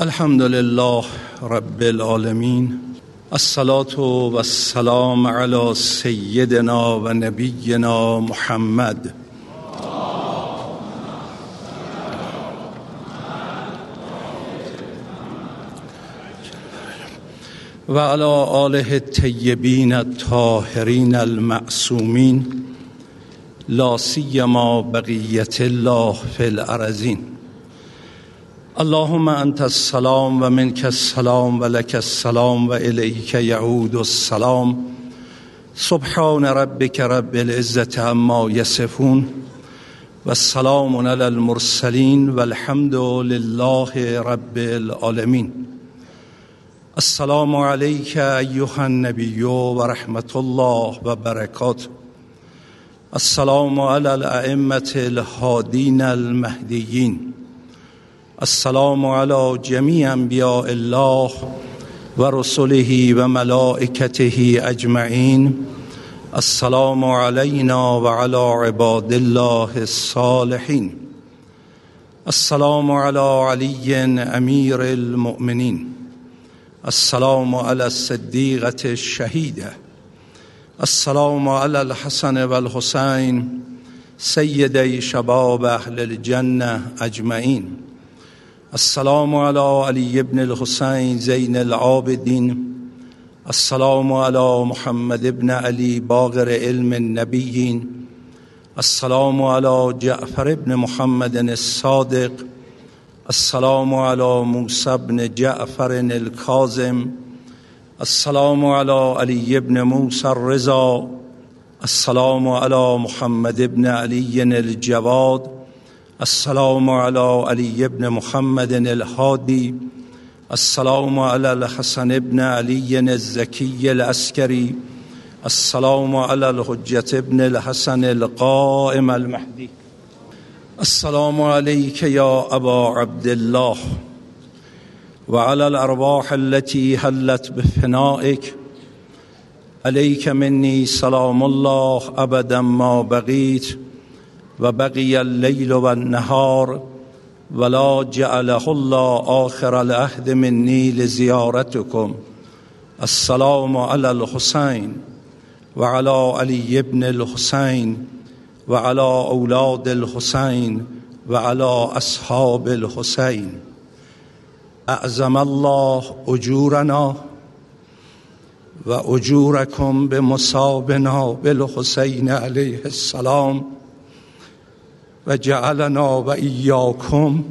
الحمد لله رب العالمين الصلاة والسلام على سيدنا ونبينا محمد وعلى آله الطيبين الطاهرين المعصومين لا سيما بقية الله في الأرزين اللهم أنت السلام ومنك السلام ولك السلام وإليك يعود السلام سبحان ربك رب العزة عما يصفون والسلام على المرسلين والحمد لله رب العالمين السلام عليك أيها النبي ورحمة الله وبركاته السلام على الأئمة الهادين المهديين السلام على جميع انبیاء الله و رسله و ملائکته اجمعین السلام علينا وعلى عباد الله الصالحين. السلام على علي امير المؤمنين. السلام على الصديقة الشهيدة. السلام على الحسن والحسين سيدي شباب أهل الجنة أجمعين. السلام على علي بن الحسين زين العابدين السلام على محمد بن علي باغر علم النبيين السلام على جعفر بن محمد الصادق. السلام على موسى بن جعفر الكاظم السلام على علي بن موسى الرضا. السلام على محمد بن علي الجواد. السلام على علي بن محمد الهادي. السلام على الحسن بن علي الزكي العسكري. السلام على الحجة بن الحسن القائم المهدي. السلام عليك يا أبا عبد الله. وعلى الأرواح التي هلت بفنائك. عليك مني سلام الله أبدا ما بقيت وبقي الليل والنهار ولا جعله الله آخر العهد مني لزيارتكم السلام على الحسين وعلى علي بن الحسين وعلى أولاد الحسين وعلى أصحاب الحسين أعزم الله أجورنا وأجوركم بمصابنا بالحسين عليه السلام. وجعلنا وإياكم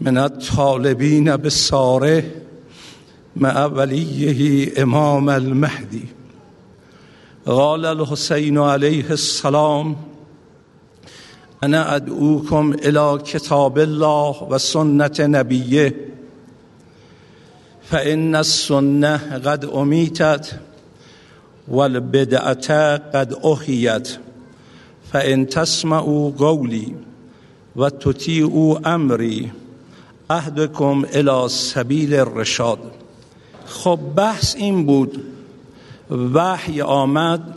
من الطالبين بالساره مع وليه إمام المهدي قال الحسين عليه السلام أنا أدعوكم إلى كتاب الله وسنة نبيه فإن السنة قد أميتت والبدعة قد أحيت فإن تسمعوا قولي وتطيعوا أمري أهدكم إلى سبیل الرشاد خب بحث این بود وحی آمد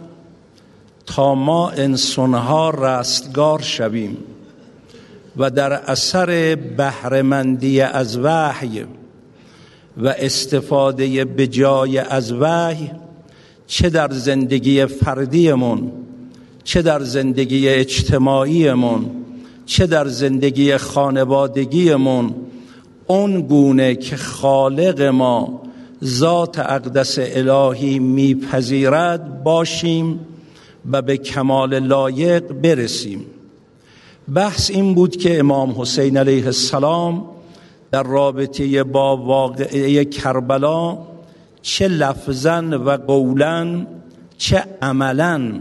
تا ما انسانها رستگار شویم و در اثر بهرهمندی از وحی و استفاده بجای از وحی چه در زندگی فردیمون چه در زندگی اجتماعیمون چه در زندگی خانوادگیمون اون گونه که خالق ما ذات اقدس الهی میپذیرد باشیم و به کمال لایق برسیم. بحث این بود که امام حسین علیه السلام در رابطه با واقعه کربلا چه لفظا و قولا چه عملا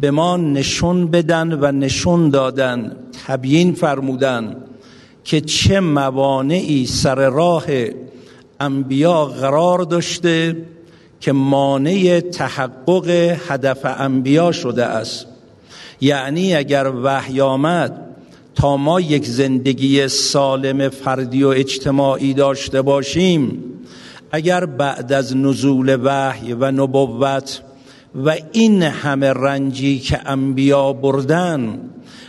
به ما نشون بدن و نشون دادن تبیین فرمودن که چه موانعی سر راه انبیا قرار داشته که مانع تحقق هدف انبیا شده است. یعنی اگر وحی آمد تا ما یک زندگی سالم فردی و اجتماعی داشته باشیم اگر بعد از نزول وحی و نبوت و این همه رنجی که انبیا بردن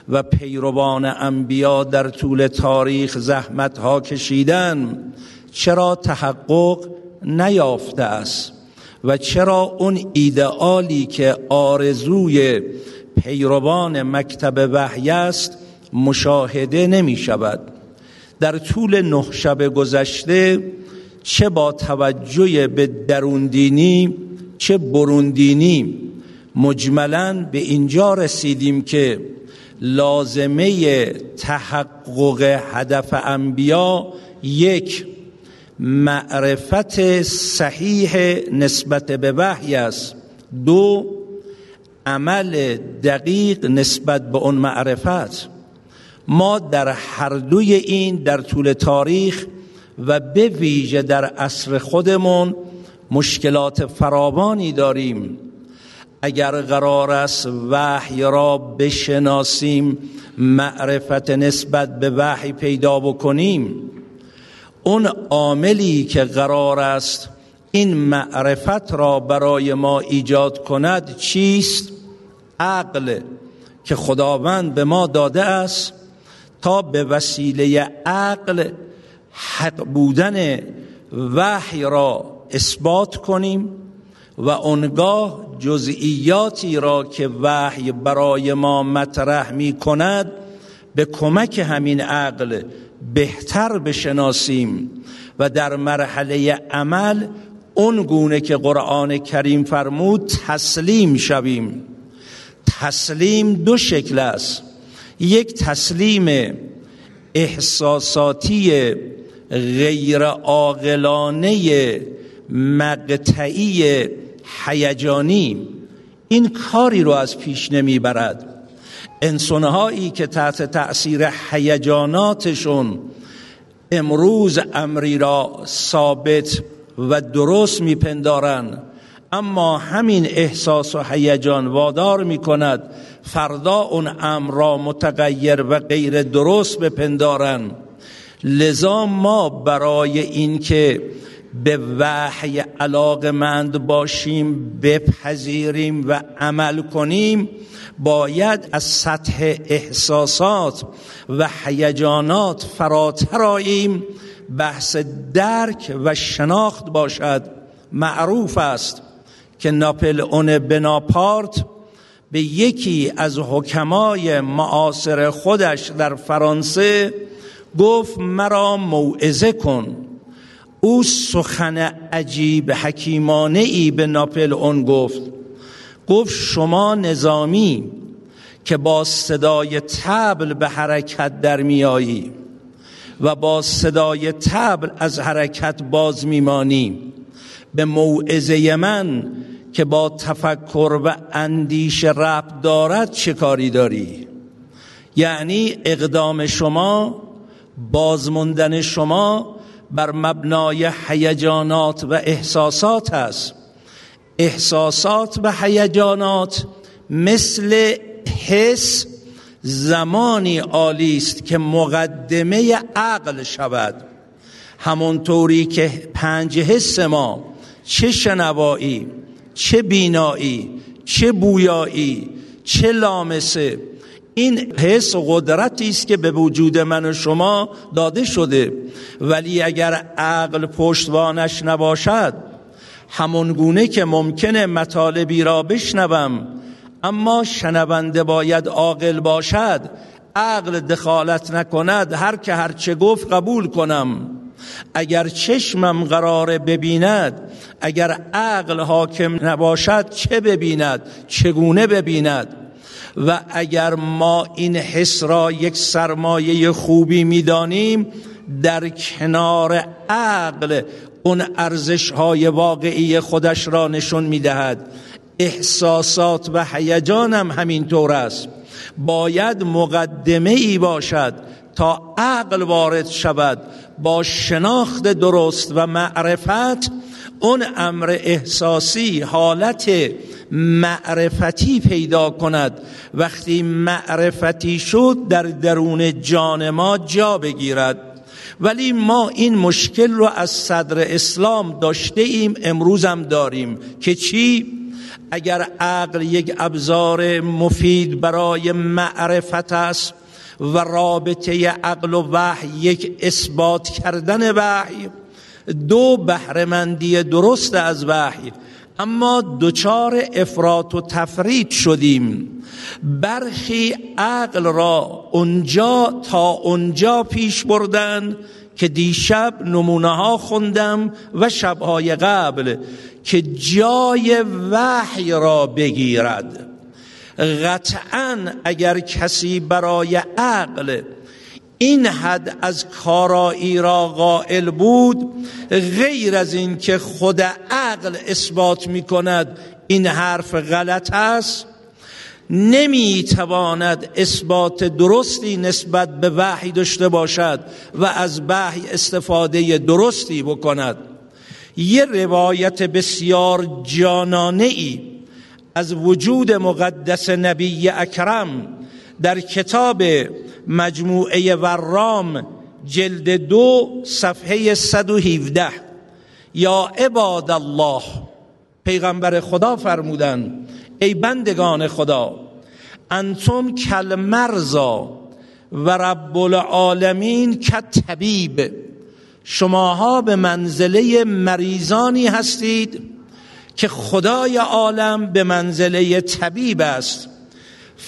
و پیروان انبیا در طول تاریخ زحمت ها کشیدن چرا تحقق نیافته است؟ و چرا اون ایدئالی که آرزوی پیروان مکتب وحی است مشاهده نمی شود؟ در طول نه شب گذشته چه با توجه به دروندینی چه بروندینی مجملا به اینجا رسیدیم که لازمه تحقق هدف انبیا یک معرفت صحیح نسبت به وحی است. دو عمل دقیق نسبت به اون معرفت. ما در هر دوی این در طول تاریخ و به ویژه در عصر خودمون مشکلات فراوانی داریم. اگر قرار است وحی را بشناسیم معرفت نسبت به وحی پیدا بکنیم. اون عاملی که قرار است این معرفت را برای ما ایجاد کند چیست؟ عقل که خداوند به ما داده است تا به وسیله عقل حق بودن وحی را اثبات کنیم و اونگاه جزئیاتی را که وحی برای ما مطرح می کند به کمک همین عقل بهتر بشناسیم و در مرحله عمل اون گونه که قرآن کریم فرمود تسلیم شویم. تسلیم دو شکل است. یک تسلیم احساساتی غیر عاقلانه مقطعی هیجانی این کاری رو از پیش نمی‌برد. انسانهایی که تحت تأثیر هیجاناتشون امروز امری را ثابت و درست میپندارن اما همین احساس و هیجان وادار می کند فردا اون امر را متغیر و غیر درست بپندارن. لذا ما برای اینکه به وحی علاقمند باشیم بپذیریم و عمل کنیم باید از سطح احساسات و هیجانات فراتر آییم بحث درک و شناخت باشد. معروف است که ناپل اون بناپارت به یکی از حکمای معاصر خودش در فرانسه گفت مرا موعظه کن. او سخن عجیب حکیمانه ای به ناپل اون گفت. گفت شما نظامی که با صدای تبل به حرکت در میایی و با صدای تبل از حرکت باز میمانی به موعظه من که با تفکر و اندیش رب دارد چه کاری داری؟ یعنی اقدام شما بازموندن شما بر مبنای هیجانات و احساسات است. احساسات و هیجانات مثل حس زمانی عالی است که مقدمه عقل شود. همونطوری که پنج حس ما چه شنوایی چه بینایی چه بویایی چه لامسه این حس و قدرتی است که به وجود من و شما داده شده. ولی اگر عقل پشتوانش نباشد همون گونه که ممکنه مطالبی را بشنوم اما شنونده باید عاقل باشد عقل دخالت نکند هر که هر چه گفت قبول کنم. اگر چشمم قرار ببیند اگر عقل حاکم نباشد چه ببیند؟ چگونه ببیند؟ و اگر ما این حس را یک سرمایه خوبی می‌دانیم در کنار عقل اون ارزش های واقعی خودش را نشون می‌دهد. احساسات و هیجانم همینطور است. باید مقدمه ای باشد تا عقل وارد شود با شناخت درست و معرفت اون امر احساسی حالت معرفتی پیدا کند. وقتی معرفتی شد در درون جان ما جا بگیرد. ولی ما این مشکل رو از صدر اسلام داشته ایم امروزم داریم. که چی؟ اگر عقل یک ابزار مفید برای معرفت است و رابطه عقل و وحی یک اثبات کردن وحی دو بهرهمندی درست از وحی. اما دچار افراط و تفرید شدیم. برخی عقل را اونجا تا اونجا پیش بردن که دیشب نمونه ها خوندم و شبهای قبل که جای وحی را بگیرد. قطعا اگر کسی برای عقل این حد از کارایی را قائل بود غیر از این که خود عقل اثبات می کند این حرف غلط است نمی تواند اثبات درستی نسبت به وحی داشته باشد و از وحی استفاده درستی بکند. یه روایت بسیار جانانه ای از وجود مقدس نبی اکرم در کتاب مجموعه ورام جلد دو صفحه 117 یا عباد الله پیغمبر خدا فرمودن ای بندگان خدا انتم کل مرزا و رب العالمین که طبیب شماها به منزله مریضانی هستید که خدای عالم به منزله طبیب است.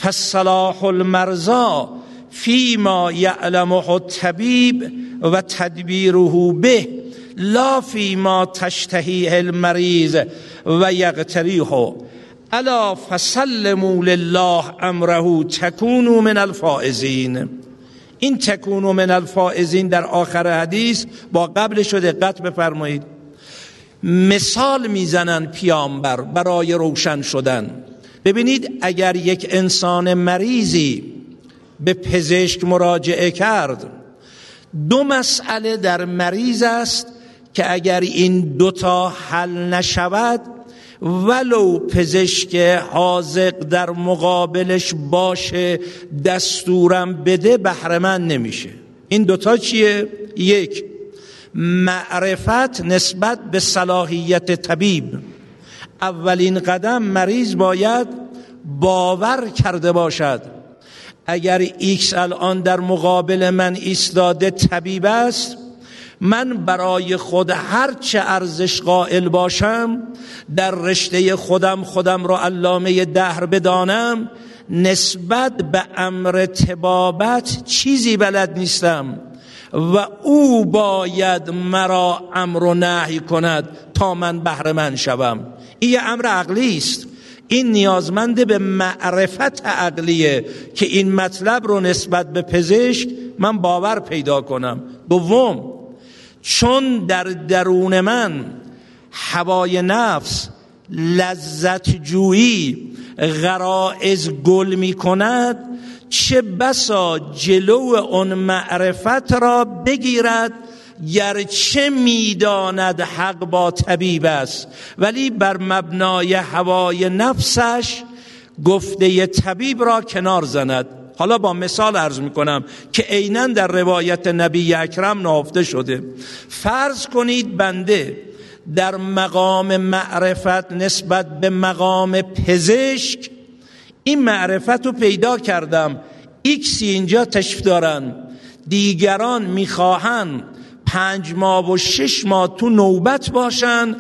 فصلاح المرزا فیما یعلمه الطبیب و تدبیره به لا فیما تشتهیه المریض و یقتریه الا فسلموا لله امره تکونوا من الفائزین. این تکونو من الفائزین در آخر حدیث با قبلش دقت بفرمایید. مثال می‌زنن پیامبر برای روشن شدن. ببینید اگر یک انسان مریضی به پزشک مراجعه کرد. دو مسئله در مریض است که اگر این دوتا حل نشود ولو پزشک حاضق در مقابلش باشه دستورم بده بهرمند نمیشه. این دوتا چیه؟ یک معرفت نسبت به صلاحیت طبیب. اولین قدم مریض باید باور کرده باشد. اگر ایکس الان در مقابل من ایستاده طبیب است من برای خود هر چه ارزش قائل باشم در رشته خودم خودم را علامه دهر بدانم نسبت به امر تبابت چیزی بلد نیستم و او باید مرا امر و نهی کند تا من بهره من شوم. این امر عقلی است. این نیازمند به معرفت عقلیه که این مطلب رو نسبت به پزشک من باور پیدا کنم. دوم چون در درون من هوای نفس لذت جویی غرائز گل می کند چه بسا جلو اون معرفت را بگیرد گرچه می‌داند حق با طبیب است ولی بر مبنای هوای نفسش گفته طبیب را کنار زند. حالا با مثال عرض می کنم که عینا در روایت نبی اکرم نهفته شده. فرض کنید بنده در مقام معرفت نسبت به مقام پزشک این معرفت رو پیدا کردم. ایکسی اینجا تشریف دارن. دیگران می‌خواهند پنج ماه و شش ماه تو نوبت باشن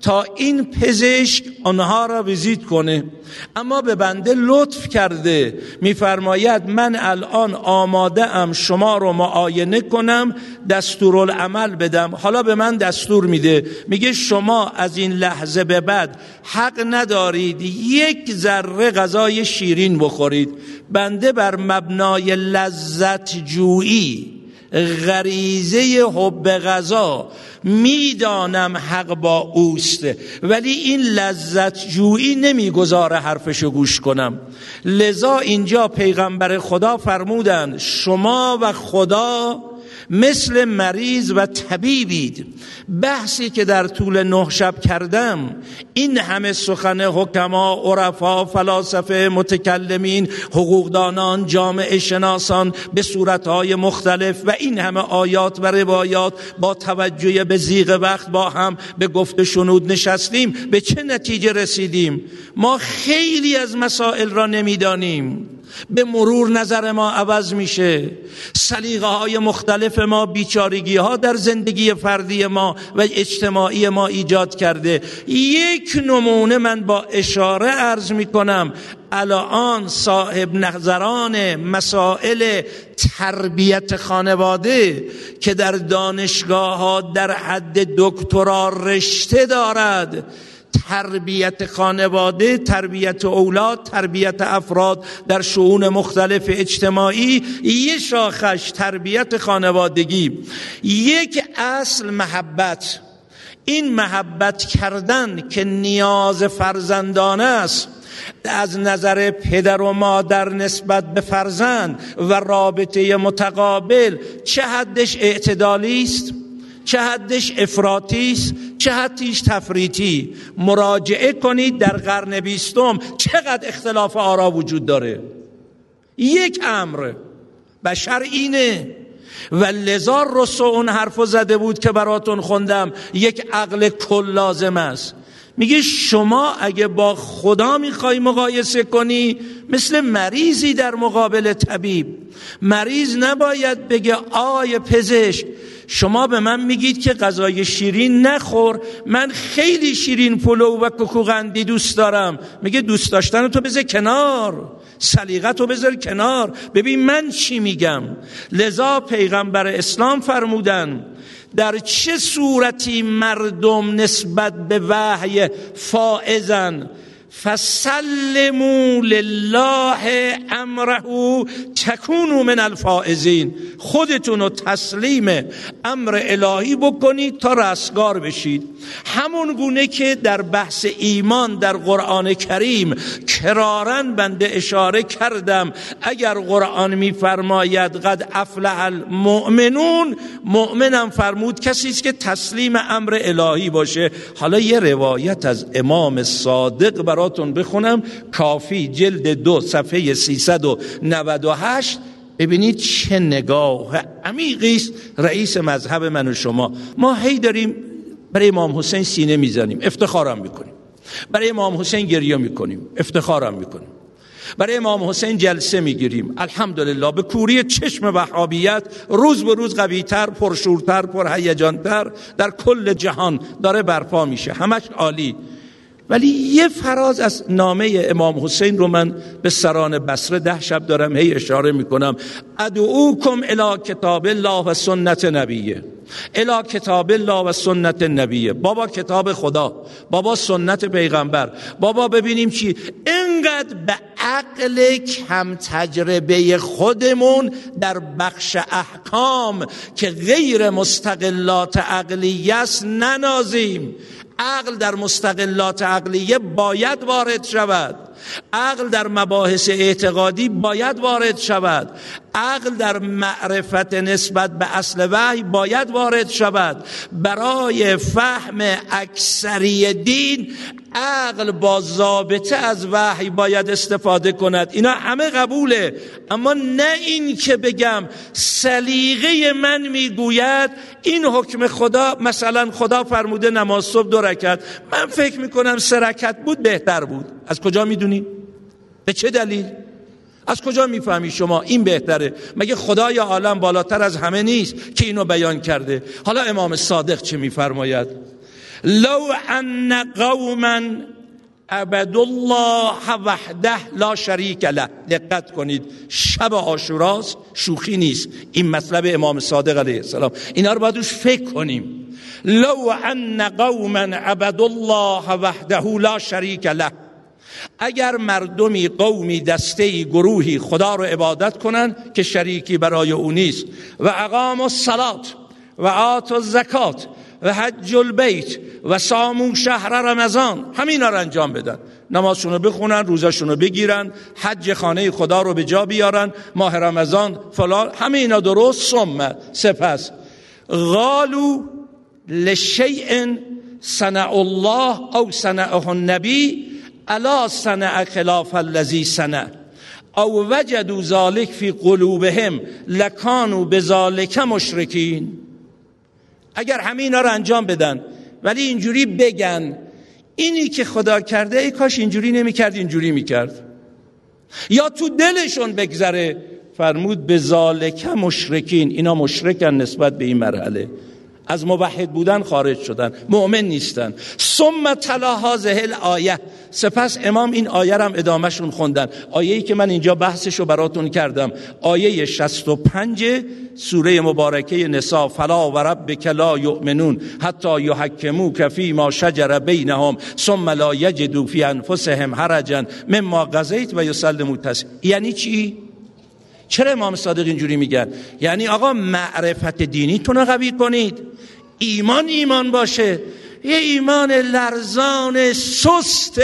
تا این پزشک آنها را ویزیت کنه. اما به بنده لطف کرده. میفرماید من الان آماده ام شما رو معاینه کنم دستورالعمل بدم. حالا به من دستور میده. میگه شما از این لحظه به بعد حق ندارید یک ذره غذای شیرین بخورید. بنده بر مبنای لذت جویی غریزه حب غذا می‌دانم حق با اوست ولی این لذت جویی نمی‌گذاره حرفشو گوش کنم. لذا اینجا پیغمبر خدا فرمودند شما و خدا مثل مریض و طبیبید بحثی که در طول نه شب کردم این همه سخن حکما عرفا فلاسفه متکلمین حقوقدانان جامعه شناسان به صورتهای مختلف و این همه آیات و روایات با توجه به زیغ وقت با هم به گفت شنود نشستیم. به چه نتیجه رسیدیم؟ ما خیلی از مسائل را نمی‌دانیم. به مرور نظر ما عوض میشه. سلیقه های مختلف ما بیچارگی ها در زندگی فردی ما و اجتماعی ما ایجاد کرده. یک نمونه من با اشاره عرض می‌کنم. الان صاحب نظران مسائل تربیت خانواده که در دانشگاه ها در حد دکترا رشته دارد تربیت خانواده تربیت اولاد تربیت افراد در شعون مختلف اجتماعی یه شاخش تربیت خانوادگی. یک اصل محبت. این محبت کردن که نیاز فرزندانه است از نظر پدر و مادر نسبت به فرزند و رابطه متقابل چه حدش اعتدالی است؟ چه حدش افراطی است چه حدش تفریطی. مراجعه کنید در قرن بیستم چقدر اختلاف آرا وجود داره. یک امر بشر اینه. و لذا رسو اون حرف زده بود که براتون خوندم یک عقل کل لازم است. میگه شما اگه با خدا می‌خوای مقایسه کنی مثل مریضی در مقابل طبیب. مریض نباید بگه آی پزشک شما به من میگید که غذای شیرین نخور من خیلی شیرین پلو و کوکوغندی دوست دارم. میگه دوست داشتن تو بذار کنار. سلیقه تو بذار کنار. ببین من چی میگم؟ لذا پیغمبر اسلام فرمودن در چه صورتی مردم نسبت به وحی فائزن؟ فسلموا لله امره تکونوا من الفائزین. خودتون رو تسلیم امر الهی بکنید تا رستگار بشید. همون گونه که در بحث ایمان در قرآن کریم کرارن بنده اشاره کردم. اگر قرآن میفرماید قد افلح المؤمنون مؤمنم فرمود کسی است که تسلیم امر الهی باشه. حالا یه روایت از امام صادق برای براتون بخونم. کافی جلد دو صفحه 398 ببینید چه نگاه عمیقی است رئیس مذهب من و شما. ما هی داریم برای امام حسین سینه می‌زنیم. افتخارم می‌کنیم. برای امام حسین گریه می‌کنیم. افتخارم می‌کنیم. برای امام حسین جلسه می‌گیریم. الحمدلله به کوری چشم وحابیت روز به روز قویتر پرشورتر پرهیجانتر در کل جهان داره برپا میشه. همش عالی. ولی یه فراز از نامه امام حسین رو من به سران بسره ده شب دارم هی اشاره می‌کنم. ادعوکم الی کتاب الله و سنت نبیه. الی کتاب الله و سنت نبیه. بابا کتاب خدا. بابا سنت پیغمبر. بابا ببینیم چی؟ انقدر به عقل کم تجربه خودمون در بخش احکام که غیر مستقلات عقلیه است ننازیم. عقل در مستقلات عقلیه باید وارد شود. عقل در مباحث اعتقادی باید وارد شود. عقل در معرفت نسبت به اصل وحی باید وارد شود. برای فهم اکثری دین عقل با ضابطه از وحی باید استفاده کند. اینا همه قبوله. اما نه این که بگم سلیقه من می‌گوید این حکم خدا مثلا خدا فرموده نماز صبح دو رکت من فکر می‌کنم سه رکت بود بهتر بود. از کجا می‌دونی؟ به چه دلیل؟ از کجا می‌فهمی شما این بهتره؟ مگه خدای عالم بالاتر از همه نیست که اینو بیان کرده؟ حالا امام صادق چه میفرماید؟ لو ان قوما عبد الله وحده لا شریک له. دقت کنید شب آشوراست شوخی نیست. این مطلب امام صادق علیه السلام. اینا رو باید فکر کنیم. لو ان قوما عبد الله وحده لا شریک له. اگر مردمی قومی دسته گروهی خدا رو عبادت کنند که شریکی برای او نیست و اقام الصلات و آت الزکات و حج البیت و سامو شهر رمضان همینا رو انجام بدن. نمازشون رو بخونن روزشون رو بگیرن حج خانه خدا رو به جا بیارن ماه رمضان فلان همه اینا درست ثم سپس. غالو لشیء صنع الله او صنعه النبی الا صنع خلاف الذی صنع. او وجدوا ذلك فی قلوبهم لکانوا بذلك مشرکین. اگر همه رو انجام بدن ولی اینجوری بگن اینی که خدا کرده ای کاش اینجوری نمی‌کرد اینجوری می‌کرد. یا تو دلشون بگذره فرمود به ذالک مشرکین. اینا مشرکن نسبت به این مرحله. از موحد بودن خارج شدن. مؤمن نیستن. ثم تلا هذه آیه سپس امام این آیه هم ادامهشون خوندن. آیه ای که من اینجا بحثشو براتون کردم. آیه 65 سوره مبارکه نسا. فلا و ربک لا یؤمنون حتی یحکمو کفی ما شجر بینهم. ثم لا یجدوا فی انفسهم حرجا مما قضیت و یسلموا تسلیما یعنی چی؟ چرا امام صادق اینجوری میگن یعنی آقا معرفت دینیتون رو قوی کنید. ایمان ایمان باشه. یه ایمان لرزان سست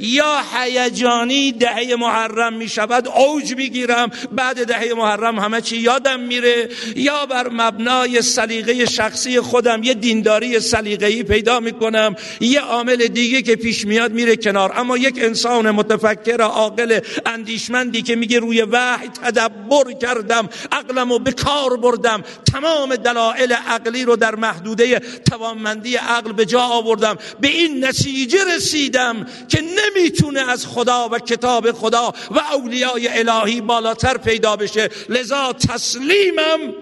یا هیجانی دهه محرم می شود اوج می‌گیرم. بعد دهه محرم همه چی یادم میره. یا بر مبنای سلیقه شخصی خودم یه دینداری سلیقه‌ای پیدا می‌کنم. یه عامل دیگه که پیش میاد میره کنار. اما یک انسان متفکر عاقل اندیشمندی که میگه روی وحی تدبر کردم عقلمو به کار بردم. تمام دلایل عقلی رو در محدوده توانمندی عقل به جا آوردم. به این نتیجه رسیدم که نمی‌تونه از خدا و کتاب خدا و اولیای الهی بالاتر پیدا بشه. لذا تسلیمم.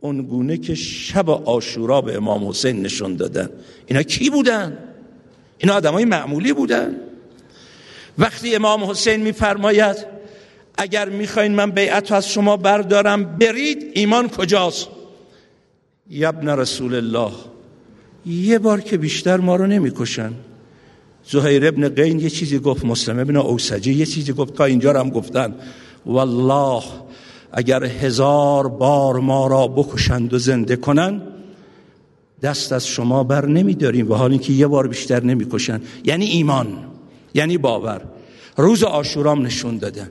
اونگونه که شب آشورا به امام حسین نشون دادن. اینا کی بودن؟ اینا آدمای معمولی بودن. وقتی امام حسین میفرماید اگر می‌خواین من بیعت از شما بردارم برید ایمان کجاست؟ یبن رسول الله. یه بار که بیشتر ما رو نمی‌کشن. زهیر ابن قین یه چیزی گفت مسلم ابن اوسجی یه چیزی گفت تا اینجا هم گفتن. والله اگر هزار بار ما را بکشند و زنده کنن دست از شما بر نمیداریم و حال اینکه یه بار بیشتر نمی‌کشن. یعنی ایمان یعنی باور. روز آشورام نشون دادن.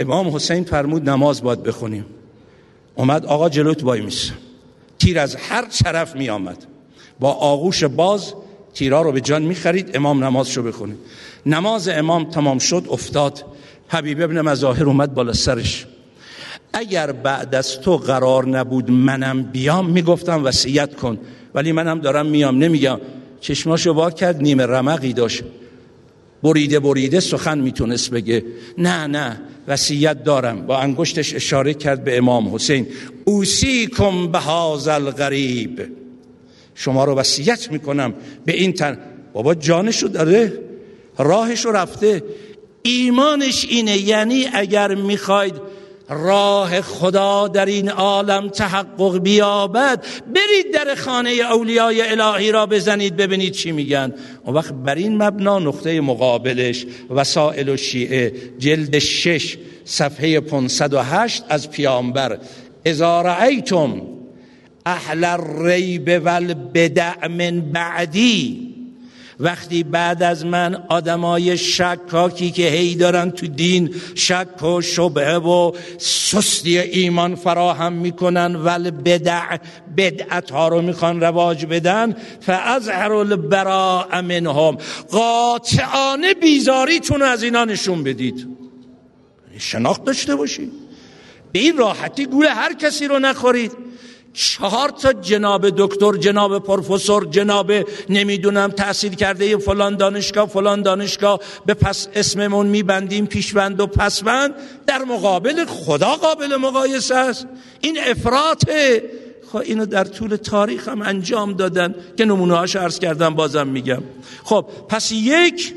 امام حسین فرمود نماز باید بخونیم. اومد آقا جلوت وای میسه تیر از هر طرف می آمد با آغوش باز تیرا رو به جان می‌خرید امام نمازشو بخونه. نماز امام تمام شد افتاد. حبیب ابن مظاهر اومد بالا سرش. اگر بعد از تو قرار نبود منم بیام می‌گفتم وصیت کن. ولی منم دارم میام. نمیگم. چشماشو وا کرد نیمه رمقی داشت. بریده بریده سخن می‌تونست بگه. نه نه وصیت دارم. با انگشتش اشاره کرد به امام حسین. اوسیکم به هازل غریب شما رو وصیت می‌کنم. به این تن بابا جانشو داره. راهشو رفته. ایمانش اینه. یعنی اگر می‌خواید راه خدا در این عالم تحقق بیابد برید در خانه اولیای الهی را بزنید ببینید چی میگن. اون وقت بر این مبنا نقطه مقابلش وسائل و شیعه جلد شش صفحه 508 از پیامبر. اذا رأیتم اهل الریب والبدع من بعدی. وقتی بعد از من آدمای شکاکی که هی دارن تو دین شک و شبه و سستی ایمان فراهم می‌کنن ول بدع بدعت ها رو می‌خوان رواج بدن فازهر البراء منهم. قاطعانه بیزاریتون از اینا نشون بدید. شناخت داشته باشید. به این راحتی گول هر کسی رو نخورید. چهار تا جناب دکتر جناب پروفسور جناب نمی‌دونم تحصیل کرده فلان دانشگاه فلان دانشگاه به پس اسممون میبندیم پیشوند و پسوند. در مقابل خدا قابل مقایسه است. این افراطه خب اینو در طول تاریخ هم انجام دادن که نمونه هاش عرض کردم بازم میگم. خب پس یک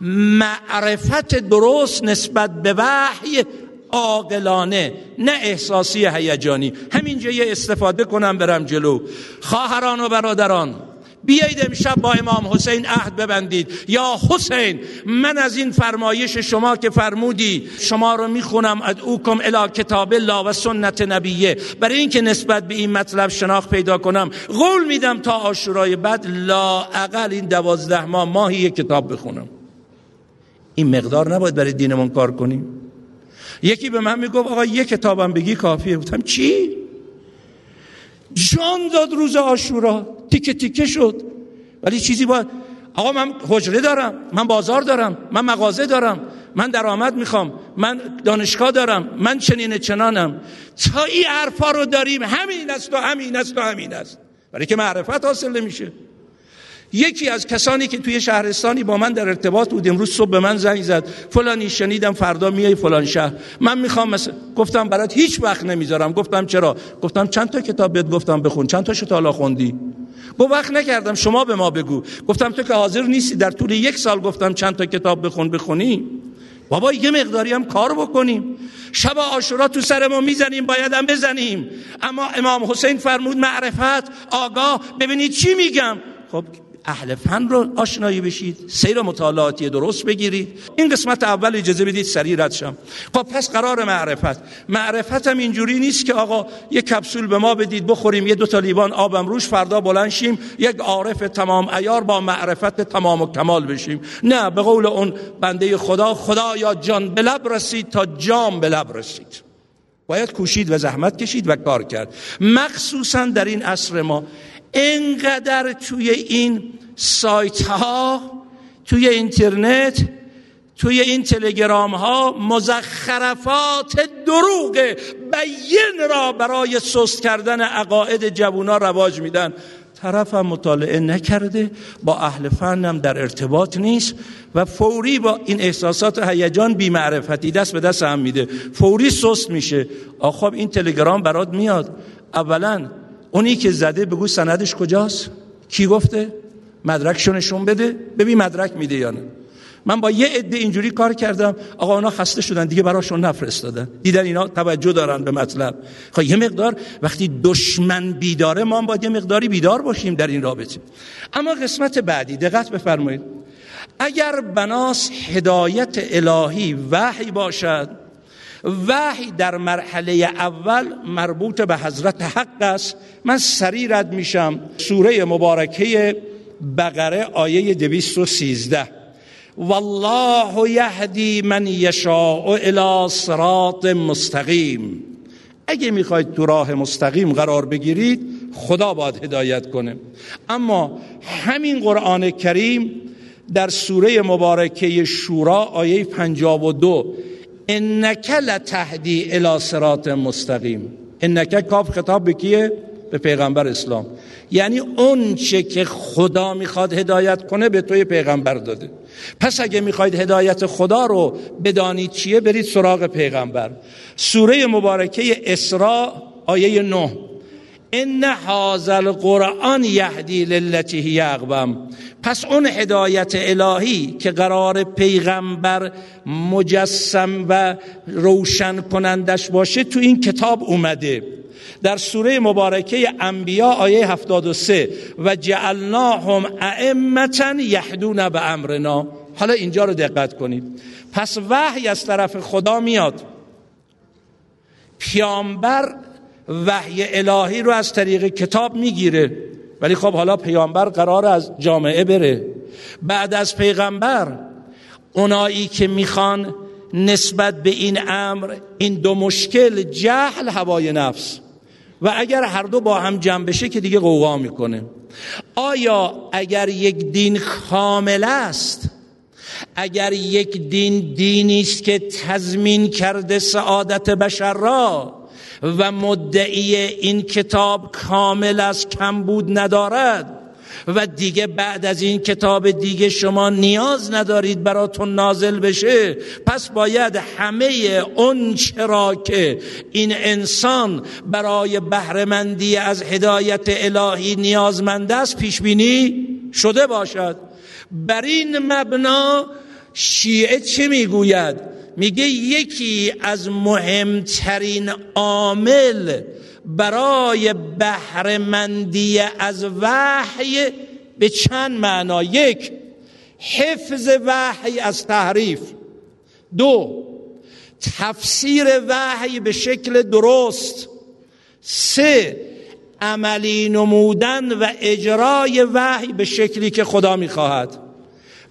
معرفت درست نسبت به وحی عاقلانه نه احساسی هیجانی. همینجا یه استفاده کنم برم جلو. خواهران و برادران بیایید امشب با امام حسین عهد ببندید. یا حسین من از این فرمایش شما که فرمودی شما رو می‌خونم اوکم الی کتاب الله و سنت نبیه. برای اینکه نسبت به این مطلب شناخت پیدا کنم قول میدم تا آشورای بعد لا اقل این دوازده ماه ماهی کتاب بخونم. این مقدار نباید برای دینمون کار کنیم. یکی به من می‌گفت آقا یک کتابم بگی کافیه. گفتم چی؟ جان داد روز آشورا تیکه تیکه شد. ولی چیزی باید آقا من حجره دارم. من بازار دارم. من مغازه دارم. من درآمد می‌خوام. من دانشگاه دارم. من چنین چنانم. تا این حرفا رو داریم. همین است و همین است و همین است. برای که معرفت حاصل نمیشه. یکی از کسانی که توی شهرستانی با من در ارتباط بود امروز صبح به من زنگ زد. فلانی شنیدم فردا میای فلان شهر. من می‌خوام مثلا گفتم برات هیچ وقت نمی‌ذارم. گفتم چرا؟ گفتم چند تا کتاب بهت گفتم بخون چند تاشو تا خوندی؟ گفت وقت نکردم شما به ما بگو. گفتم تو که حاضر نیستی در طول یک سال گفتم چند تا کتاب بخون بخونی؟ بابا یه مقداری هم کار بکنیم. شب آشورا تو سر ما می‌زنیم باید هم بزنیم. اما امام حسین فرمود معرفت آگاه. ببینید چی میگم؟ خب اهل فن رو آشنایی بشید سیر مطالعاتی درست بگیرید. این قسمت اول اجازه بدید سریع رد شم. خب پس قرار معرفت. معرفت هم اینجوری نیست که آقا یک کپسول به ما بدید بخوریم یه دو تا لیوان آبم روش فردا بلند شیم یک عارف تمام ایار با معرفت تمام و کمال بشیم. نه به قول اون بنده خدا خدا یا جان به لب رسید تا جام به لب رسید. باید کوشید و زحمت کشید و کار کرد. مخصوصا در این عصر ما انقدر توی این سایت ها توی اینترنت توی این تلگرام ها مزخرفات دروغ بین را برای سست کردن عقاید جوونا رواج میدن. طرف هم مطالعه نکرده با اهل فنم در ارتباط نیست و فوری با این احساسات هیجان بی معرفتی دست به دست هم میده. فوری سست میشه. آخب این تلگرام برات میاد. اولا اونی که زده بگو سندش کجاست؟ کی گفته؟ مدرکشو نشون بده. ببین مدرک میده یا نه. من با یه عده اینجوری کار کردم. آقا اونا خسته شدن. دیگه براشون نفرستادن دیدن اینا توجه دارن به مطلب. خب یه مقدار وقتی دشمن بیداره ما باید یه مقداری بیدار باشیم در این رابطه. اما قسمت بعدی دقت بفرمایید. اگر بناس هدایت الهی وحی باشد وحی در مرحله اول مربوط به حضرت حق است. من سری رد میشم. سوره مبارکه بقره آیه 213 والله یهدی من یشاء الى صراط مستقیم. اگه می‌خواید تو راه مستقیم قرار بگیرید خدا باید هدایت کنه. اما همین قرآن کریم در سوره مبارکه شورا آیه 52 انک لتهدی الى صراط مستقیم. انک کاف خطاب به کیه؟ به پیغمبر اسلام. یعنی اون چه که خدا می‌خواد هدایت کنه به توی پیغمبر داده. پس اگه می‌خواید هدایت خدا رو بدانید چیه؟ برید سراغ پیغمبر. سوره مبارکه اسراء آیه 9 ان هذا القرآن یهدی للتی هی اقوم پس اون هدایت الهی که قرار پیغمبر مجسم و روشن کنندش باشه تو این کتاب اومده. در سوره مبارکه انبیا آیه 73 و جعلناهم ائمتا یهدون به امرنا. حالا اینجا رو دقت کنید. پس وحی از طرف خدا میاد. پیامبر وحی الهی رو از طریق کتاب می‌گیره. ولی خب حالا پیامبر قرار از جامعه بره. بعد از پیغمبر اونایی که می‌خوان نسبت به این امر این دو مشکل جهل هوای نفس. و اگر هر دو با هم جمع بشه که دیگه قوقا می‌کنه. آیا اگر یک دین کامل است اگر یک دین دینی است که تضمین کرده سعادت بشر را و مدعی این کتاب کامل از کمبود ندارد. و دیگه بعد از این کتاب دیگه شما نیاز ندارید براتون نازل بشه. پس باید همه اون چرا که این انسان برای بهرهمندی از هدایت الهی نیازمند است پیش بینی شده باشد. بر این مبنا شیعه چه می‌گوید؟ میگه یکی از مهمترین عامل برای بهرهمندی از وحی به چند معنا؟ یک حفظ وحی از تحریف. دو تفسیر وحی به شکل درست. سه عملی نمودن و اجرای وحی به شکلی که خدا می‌خواهد.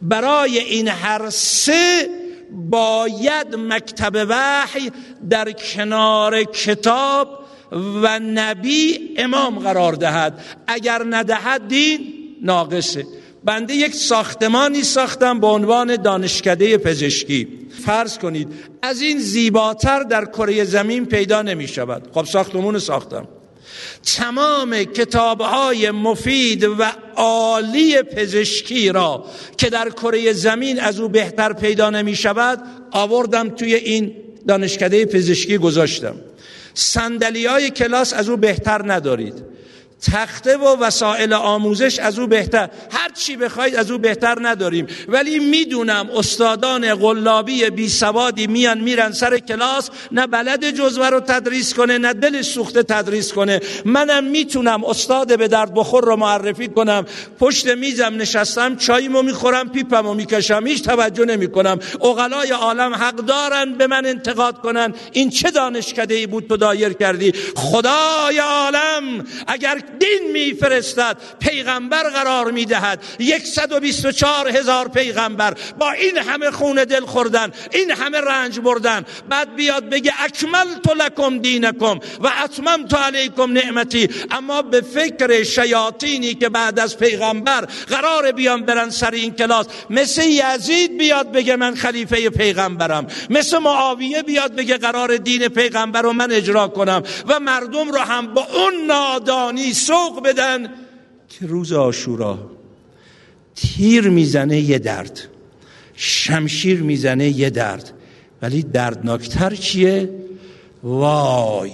برای این هر سه باید مکتب وحی در کنار کتاب و نبی امام قرار دهد. اگر ندهد دین ناقصه. بنده یک ساختمانی ساختم به عنوان دانشکده پزشکی. فرض کنید از این زیباتر در کره زمین پیدا نمی شود خب ساختمون ساختم. تمام کتابهای مفید و عالی پزشکی را که در کره زمین از او بهتر پیدا نمی شود آوردم توی این دانشکده پزشکی گذاشتم. سندلی های کلاس از او بهتر ندارید. تخته و وسایل آموزش از او بهتر. هر چی بخواید از او بهتر نداریم. ولی می‌دونم استادان غلابی بی سوادی میان میرن سر کلاس. نه بلد جزوه رو تدریس کنه نه دل سوخته تدریس کنه. منم می‌تونم استاد به درد بخور رو معرفی کنم. پشت میزم نشستم چاییمو می‌خورم پیپمو می‌کشم هیچ توجه نمی‌کنم. اغلای عالم حق دارن به من انتقاد کنن. این چه دانشکده ای بود تو دایر کردی؟ خدای عالم اگر دین میفرستد پیغمبر قرار می‌دهد. 124 هزار پیغمبر با این همه خون دل خوردن این همه رنج بردن. بعد بیاد بگه اکملت لکم دینکم و اتممت علیکم نعمتی. اما به فکر شیاطینی که بعد از پیغمبر قرار بیان برن سر این کلاس مثل یزید بیاد بگه من خلیفه پیغمبرم. مثل معاویه بیاد بگه قرار دین پیغمبر رو من اجرا کنم. و مردم رو هم با اون نادانی سوق بدن که روز آشورا تیر می‌زنه یه درد شمشیر می‌زنه یه درد ولی دردناکتر چیه؟ وای!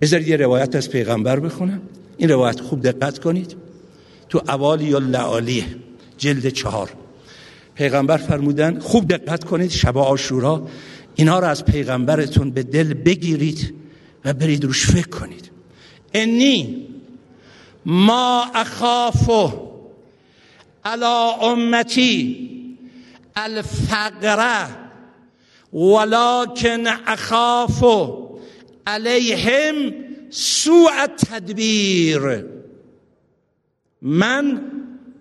بذارید یه روایت از پیغمبر بخونم. این روایت خوب دقت کنید. تو اوالی یا لعالیه جلد چهار. پیغمبر فرمودن خوب دقت کنید شب آشورا اینا رو از پیغمبرتون به دل بگیرید و برید روش فکر کنید. انی ما اخافو علا امتی الفقره ولكن اخاف علیهم سوء تدبیر. من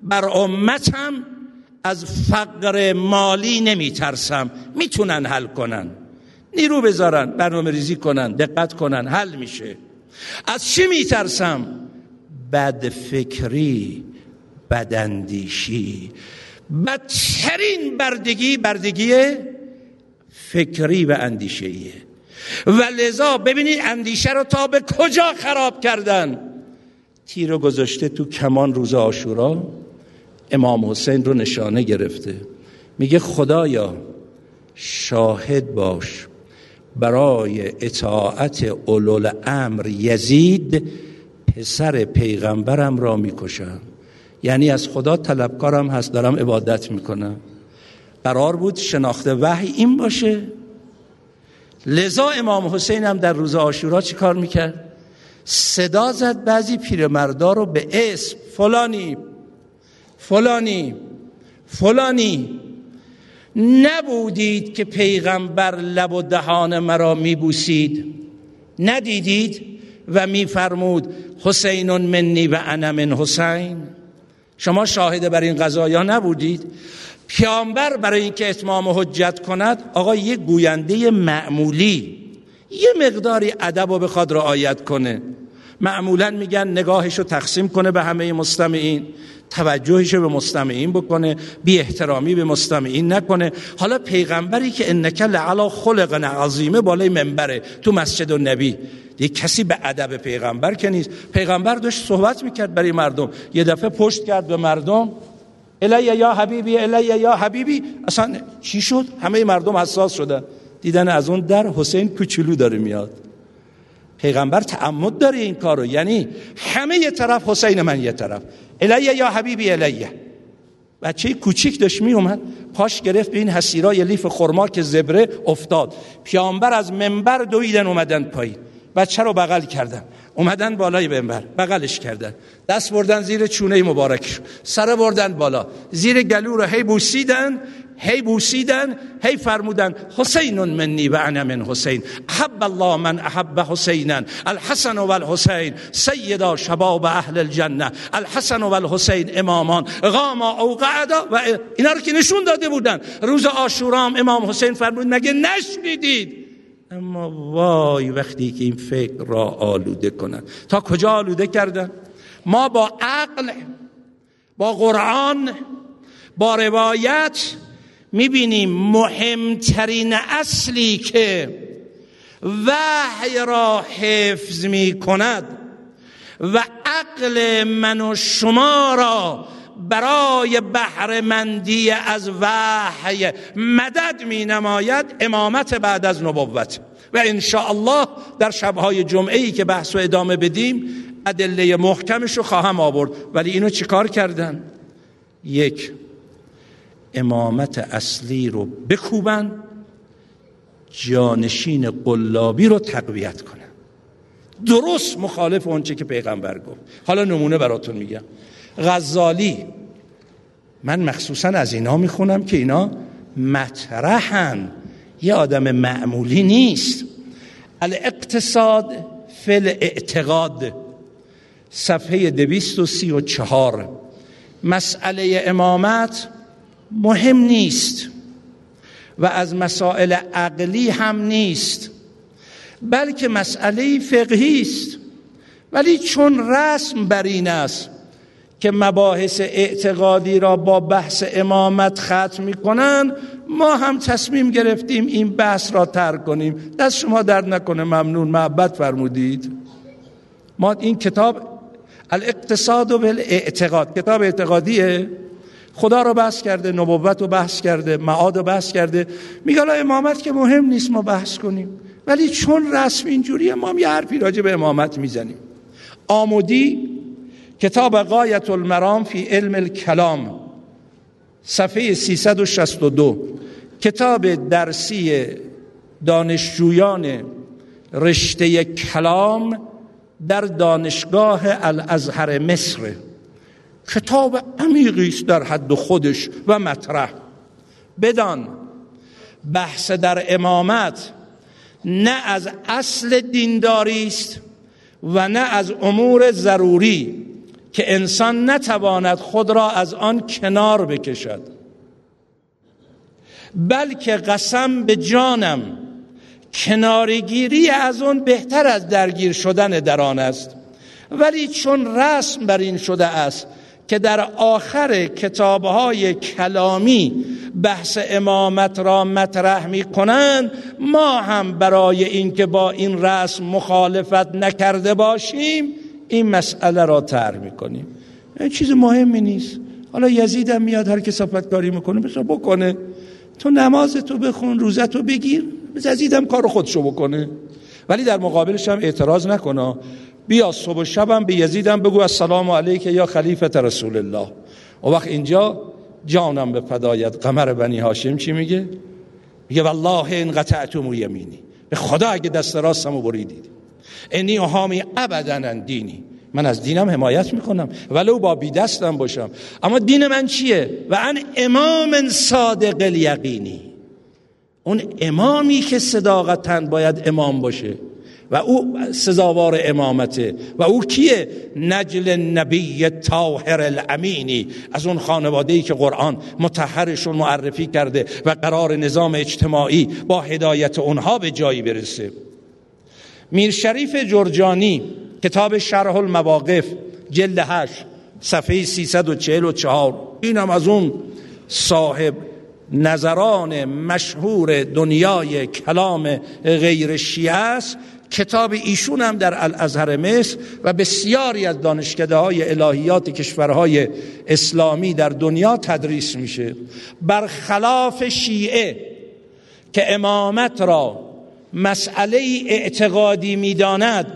بر امتم از فقر مالی نمی ترسم می‌تونن حل کنن. نیرو بذارن برنامه ریزی کنن دقت کنن حل میشه. از چی میترسم؟ بد فکری بداندیشی. بدترین بردگی بردگی فکری و اندیشهیه و لذا ببینید اندیشه رو تا به کجا خراب کردن؟ تیر رو گذاشته تو کمان روز آشورا امام حسین رو نشانه گرفته. میگه خدایا شاهد باش. برای اطاعت اولول امر یزید پسر پیغمبرم را می‌کشم. یعنی از خدا طلبکارم هست دارم عبادت می‌کنم. قرار بود شناخت وحی این باشه. لذا امام حسین هم در روز آشورا چی کار می‌کرد؟ صدا زد بعضی پیرمردا رو به اسم فلانی فلانی فلانی. نبودید که پیغمبر لب و دهان مرا میبوسید؟ ندیدید؟ و میفرمود حسین منی و انا من حسین. شما شاهد بر این قضایا نبودید؟ پیامبر برای اینکه اتمام حجت کند آقا یه گوینده معمولی یه مقداری ادب و بخواد رعایت کنه. معمولا میگن نگاهش رو تقسیم کنه به همه مستمعین توجهش به مستمعین بکنه بی احترامی به مستمعین نکنه. حالا پیغمبری که انک لعلا خلق عظیمه بالای منبره تو مسجد و نبی دیگه کسی به ادب پیغمبر که نیست. پیغمبر داشت صحبت می‌کرد برای مردم. یه دفعه پشت کرد به مردم. الی یا حبیبی الی یا حبیبی. اصلا چی شد؟ همه مردم حساس شدن. دیدن از اون در حسین کوچولو داره میاد. پیغمبر تعمد داره این کارو. یعنی همه یه طرف حسین من یه طرف. الیه یا حبیبی الیه. بچه کوچیک داشت می اومد پاش گرفت به این حسیرای لیف خرما که زبره افتاد. پیامبر از منبر دویدن اومدن پایین. بچه رو بغل کردن. اومدن بالای منبر بغلش کردن. دست بردن زیر چونه مبارکش سر بردن بالا. زیر گلو رو هی بوسیدن. هی بوسیدن هی فرمودن حسین منی و انا من حسین. احب الله من احب حسینا. الحسن و الحسین سیدا شباب اهل الجنه الحسن و الحسین امامان. غاما او قعدا و اینا رو که نشون داده بودن. روز آشورام امام حسین فرمود مگه نشنیدید؟ اما وای وقتی که این فکر را آلوده کنن تا کجا آلوده کردن؟ ما با عقل با قرآن با روایت می‌بینیم مهمترین اصلی که وحی را حفظ می کند و عقل من و شما را برای بهرهمندی از وحی مدد می نماید امامت بعد از نبوت. و ان الله در شبهای جمعه ای که بحث و ادامه بدیم ادله محکمش رو خواهم آورد. ولی اینو چیکار کردن؟ یک امامت اصلی رو بکوبن جانشین قلابی رو تقویت کنن. درست مخالف اونچه که پیغمبر گفت. حالا نمونه براتون میگم. غزالی من مخصوصا از اینا می‌خونم که اینا مطرحن یه آدم معمولی نیست. الاقتصاد فل اعتقاد صفحه دویست و سی و چهار. مسئله امامت مهم نیست. و از مسائل عقلی هم نیست. بلکه مسئله فقهی است. ولی چون رسم بر این است که مباحث اعتقادی را با بحث امامت ختم می کنند ما هم تصمیم گرفتیم این بحث را ترک کنیم. دست شما درد نکنه ممنون. محبت فرمودید. ما این کتاب الاقتصاد و اعتقاد کتاب اعتقادیه؟ خدا رو بحث کرده نبوت رو بحث کرده معاد رو بحث کرده. میگه امامت که مهم نیست ما بحث کنیم. ولی چون رسم اینجوریه ما یه حرفی راجع به امامت می‌زنیم. آمودی کتاب قایت المرام فی علم الکلام صفحه 362 کتاب درسی دانشجویان رشته کلام در دانشگاه الازهر مصر. کتاب عمیقی است در حد خودش و مطرح. بدان بحث در امامت نه از اصل دینداری است و نه از امور ضروری که انسان نتواند خود را از آن کنار بکشد. بلکه قسم به جانم کنارگیری از اون بهتر از درگیر شدن در آن است. ولی چون رسم بر این شده است که در آخر کتابهای کلامی بحث امامت را مطرح می کنند ما هم برای اینکه با این رسم مخالفت نکرده باشیم این مسئله را تر می کنیم این چیز مهمی نیست. حالا یزید هم میاد هر کسافت کاری می‌کنه بسا بکنه. تو نماز تو بخون روزه تو بگیر هم کار خودشو بکنه. ولی در مقابلش هم اعتراض نکنه بیا صبح و شبم به یزیدم بگو السلام علیک یا خلیفت رسول الله. و وقت اینجا جانم به فدایت قمر بنی هاشم چی میگه؟ میگه والله این قطعتم و یمینی. به خدا اگه دست راستمو بریدید. انی حامی ابدا دینی. من از دینم حمایت می‌کنم. ولو با بی دستم باشم. اما دین من چیه؟ و ان امام صادق الیقینی. اون امامی که صداقتا باید امام باشه. و او سزاوار امامته. و او کیه? نجل نبی طاهر الامینی از اون خانواده ای که قرآن متحرشون معرفی کرده و قرار نظام اجتماعی با هدایت اونها به جایی برسه. میر شریف جرجانی کتاب شرح المواقف جلد هشت صفحه 344 اینم از اون صاحب نظران مشهور دنیای کلام غیر شیعه است. کتاب ایشون هم در الازهر مصر و بسیاری از دانشکده های الهیات کشورهای اسلامی در دنیا تدریس میشه. برخلاف شیعه که امامت را مسئله اعتقادی می‌داند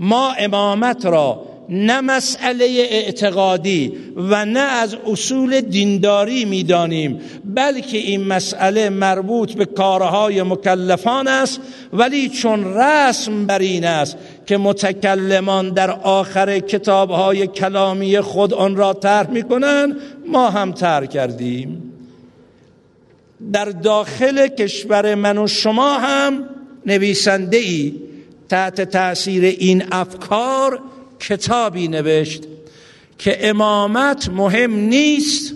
ما امامت را نه مسئله اعتقادی و نه از اصول دینداری می‌دانیم بلکه این مسئله مربوط به کارهای مکلفان است ولی چون رسم بر این است که متکلمان در آخر کتابهای کلامی خود آن را طرح می‌کنند ما هم طرح کردیم. در داخل کشور من و شما هم نویسنده ای تحت تاثیر این افکار کتابی نوشت که امامت مهم نیست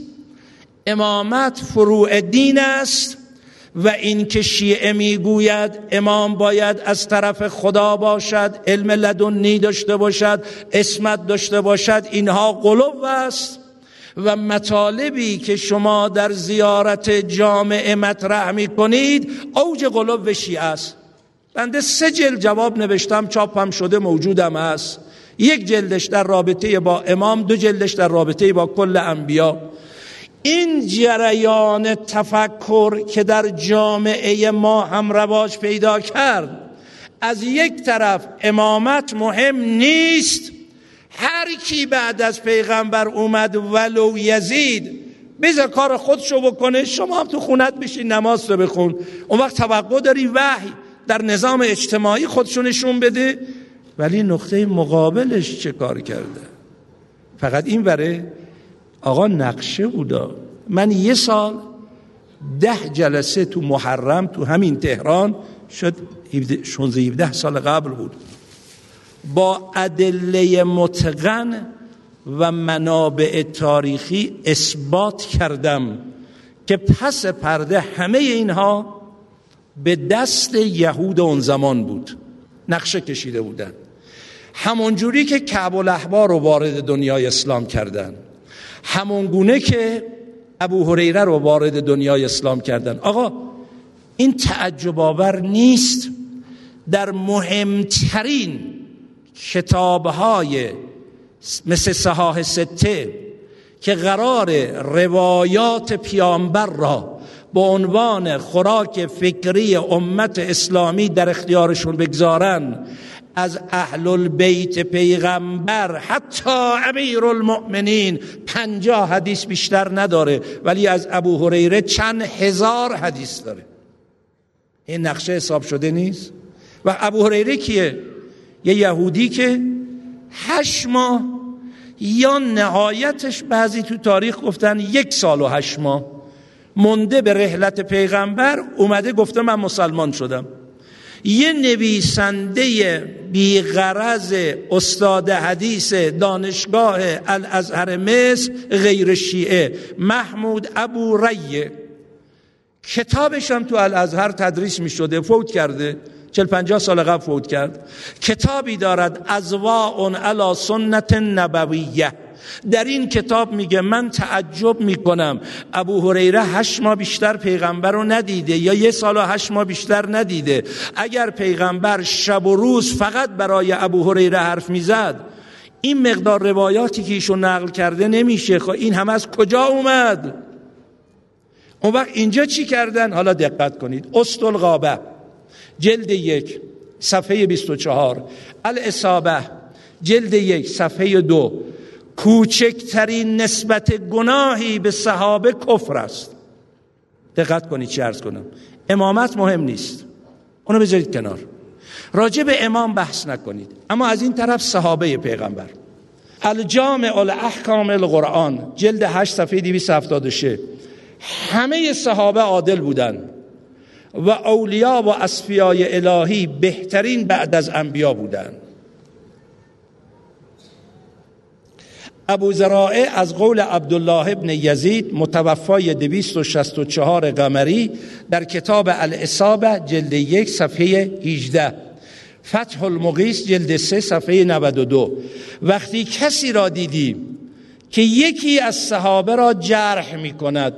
امامت فروع دین است و این که شیعه می‌گوید امام باید از طرف خدا باشد علم لدنی داشته باشد اسمت داشته باشد اینها قلوب است و مطالبی که شما در زیارت جامعه مطرح می کنید اوج قلوب شیعه است. بنده سه جلد جواب نوشتم چاپم شده موجودم است یک جلدش در رابطه با امام دو جلدش در رابطه با کل انبیا. این جریان تفکر که در جامعه ما هم رواج پیدا کرد از یک طرف امامت مهم نیست هر کی بعد از پیغمبر اومد ولو یزید بذار کار خودشو بکنه شما هم تو خونت بشین نماز رو بخون. اون وقت توقع داری وحی در نظام اجتماعی خودشو نشون بده. ولی نقطه مقابلش چه کار کرده؟ فقط این بره آقا نقشه بودا. من یه سال ده جلسه تو محرم تو همین تهران شد 16 17 سال قبل بود. با ادله متقن و منابع تاریخی اثبات کردم که پس پرده همه اینها به دست یهود اون زمان بود. نقشه کشیده بودن. همونجوری که کعب الاحبار رو وارد دنیای اسلام کردن. همون گونه که ابو هریره رو وارد دنیای اسلام کردن. آقا این تعجب آور نیست در مهمترین کتابهای مثل صحاح سته که قرار روایات پیامبر را به عنوان خوراک فکری امت اسلامی در اختیارشون بگذارن. از اهل البیت پیغمبر حتی امیر المؤمنین پنجاه حدیث بیشتر نداره ولی از ابو هریره چند هزار حدیث داره. این نقشه حساب شده نیست؟ و ابو هریره کیه؟ یه یهودی که هشت ماه یا نهایتش بعضی تو تاریخ گفتن یک سال و هشت ماه. منده به رحلت پیغمبر اومده گفته من مسلمان شدم. یه نویسنده بیغرز استاد حدیث دانشگاه الازهر مصر غیر شیعه محمود ابو ریه کتابش هم تو الازهر تدریس می شده فوت کرده. چل پنجاه سال قبل فوت کرد. کتابی دارد ازواع علی سنت نبویه. در این کتاب میگه من تعجب می‌کنم. ابو هریره هشت ماه بیشتر پیغمبر رو ندیده یا یه سال و هشت ماه بیشتر ندیده. اگر پیغمبر شب و روز فقط برای ابو هریره حرف می‌زد این مقدار روایاتی که ایشون نقل کرده نمیشه. خب این هم از کجا اومد؟ اون وقت اینجا چی کردن؟ حالا دقت کنید. استالغابه جلد یک صفحه 24 الاصابه جلد یک صفحه دو. کوچکترین نسبت گناهی به صحابه کفر است. دقت کنید چی ارز کنم. امامت مهم نیست. اونو بذارید کنار. راجع به امام بحث نکنید. اما از این طرف صحابه پیغمبر. الجامع الاحکام القرآن جلد 8 صفحه 276 همه صحابه عادل بودند. و اولیا و اصفیای الهی بهترین بعد از انبیا بودند. ابو زرائه از قول عبدالله ابن یزید متوفای 264 قمری در کتاب الاصابه جلد یک صفحه 18 فتح المقیس جلد 3 صفحه 92 وقتی کسی را دیدیم که یکی از صحابه را جرح می کند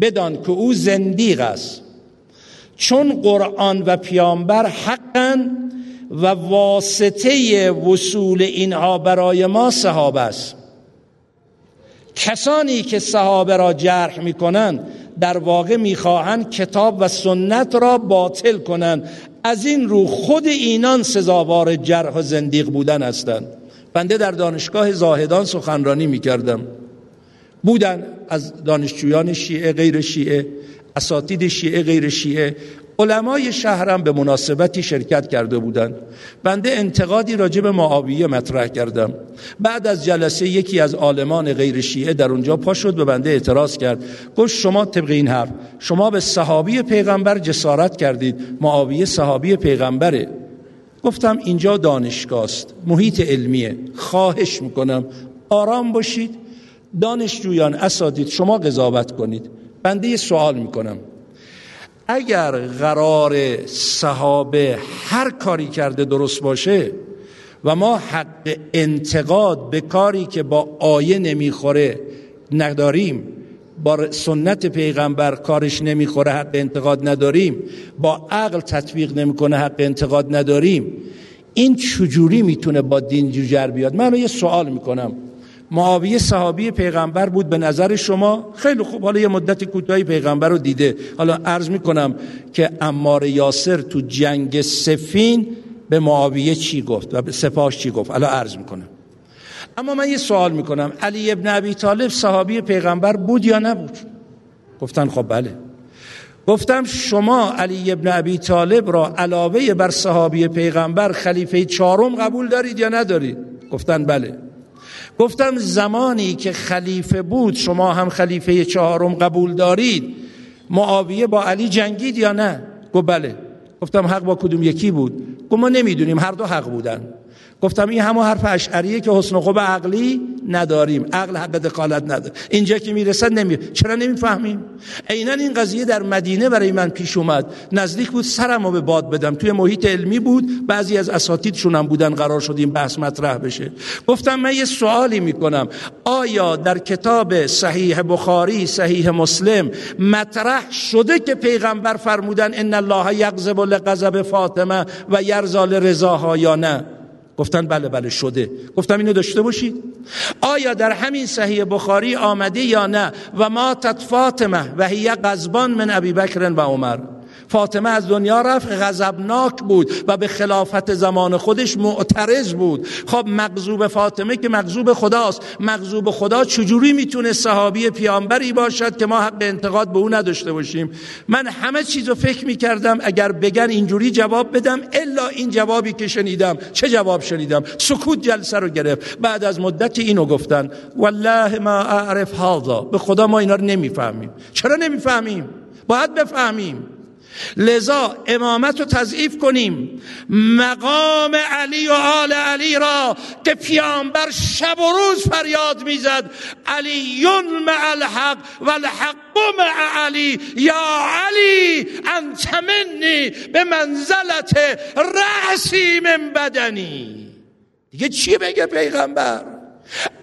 بدان که او زندیق است. چون قرآن و پیامبر حقا و واسطه وصول اینها برای ما صحابه است. کسانی که صحابه را جرح می‌کنند در واقع می‌خواهند کتاب و سنت را باطل کنند. از این رو خود اینان سزاوار جرح و زندیق بودن هستند. بنده در دانشگاه زاهدان سخنرانی می‌کردم. بودن از دانشجویان شیعه غیر شیعه اساتید شیعه غیر شیعه علمای شهرم به مناسبتی شرکت کرده بودند بنده انتقادی راجع به معاویه مطرح کردم. بعد از جلسه یکی از عالمان غیر شیعه در اونجا پا شد به بنده اعتراض کرد. گفت شما طبق این حرف شما به صحابی پیغمبر جسارت کردید. معاویه صحابی پیغمبره. گفتم اینجا دانشگاه است محیط علمیه. خواهش می‌کنم آرام باشید. دانشجویان اساتید شما قضاوت کنید. بنده سوال می‌کنم. اگر قرار صحابه هر کاری کرده درست باشه و ما حق انتقاد به کاری که با آیه نمی‌خوره نداریم با سنت پیغمبر کارش نمی‌خوره حق انتقاد نداریم با عقل تطبیق نمی‌کنه حق انتقاد نداریم این چجوری می‌تونه با دین جوجر بیاد؟ من یه سوال می‌کنم. معاویه صحابی پیغمبر بود به نظر شما؟ خیلی خوب. حالا یه مدت کوتاهی پیغمبر رو دیده. حالا عرض می‌کنم که امار یاسر تو جنگ سفین به معاویه چی گفت و به سپاش چی گفت؟ حالا عرض می‌کنم. اما من یه سوال می‌کنم. علی ابن ابی طالب صحابی پیغمبر بود یا نبود؟ گفتن خب بله. گفتم شما علی ابن ابی طالب را علاوه بر صحابی پیغمبر خلیفه چهارم قبول دارید یا ندارید؟ گفتن بله. گفتم زمانی که خلیفه بود شما هم خلیفه چهارم قبول دارید. معاویه با علی جنگید یا نه؟ گفت بله. گفتم حق با کدوم یکی بود؟ گفت ما نمی‌دونیم هر دو حق بودن. گفتم این همه حرف اشعریه که حسن خوب عقلی نداریم. عقل حق دخالت نداره. اینجا که می‌رسد نمی چرا نمی‌فهمیم؟ عینا این قضیه در مدینه برای من پیش اومد. نزدیک بود سرمو به باد بدم. توی محیط علمی بود. بعضی از اساتیدشون هم بودن قرار شد این بحث مطرح بشه. گفتم من یه سوالی می‌کنم. آیا در کتاب صحیح بخاری صحیح مسلم مطرح شده که پیغمبر فرمودن ان الله یغضب لغضب فاطمه و یرزال رضاها یا نه؟ گفتن بله بله شده. گفتم اینو داشته باشید آیا در همین صحیح بخاری آمده یا نه؟ و ما فاطمه و هی غضبان من ابی بکر و عمر. فاطمه از دنیا رفت غضبناک بود و به خلافت زمان خودش معترض بود. خب مغضوب فاطمه که مغضوب خداست. مغضوب خدا چجوری می‌تونه صحابی پیامبری باشد که ما حق انتقاد به او نداشته باشیم؟ من همه چیزو فکر می‌کردم اگر بگن اینجوری جواب بدم الا این جوابی که شنیدم. چه جواب شنیدم؟ سکوت جلسه رو گرفت. بعد از مدت اینو گفتن والله ما اعرف هذا. به خدا ما اینا رو نمی‌فهمیم. چرا نمی‌فهمیم؟ باید بفهمیم. لذا امامت رو تضعیف کنیم. مقام علی و آل علی را که پیامبر شب و روز فریاد می‌زد. علی مع الحق و الحق مع علی. یا علی انت منی به منزلت رأسی من بدنی. دیگه چی بگه پیغمبر؟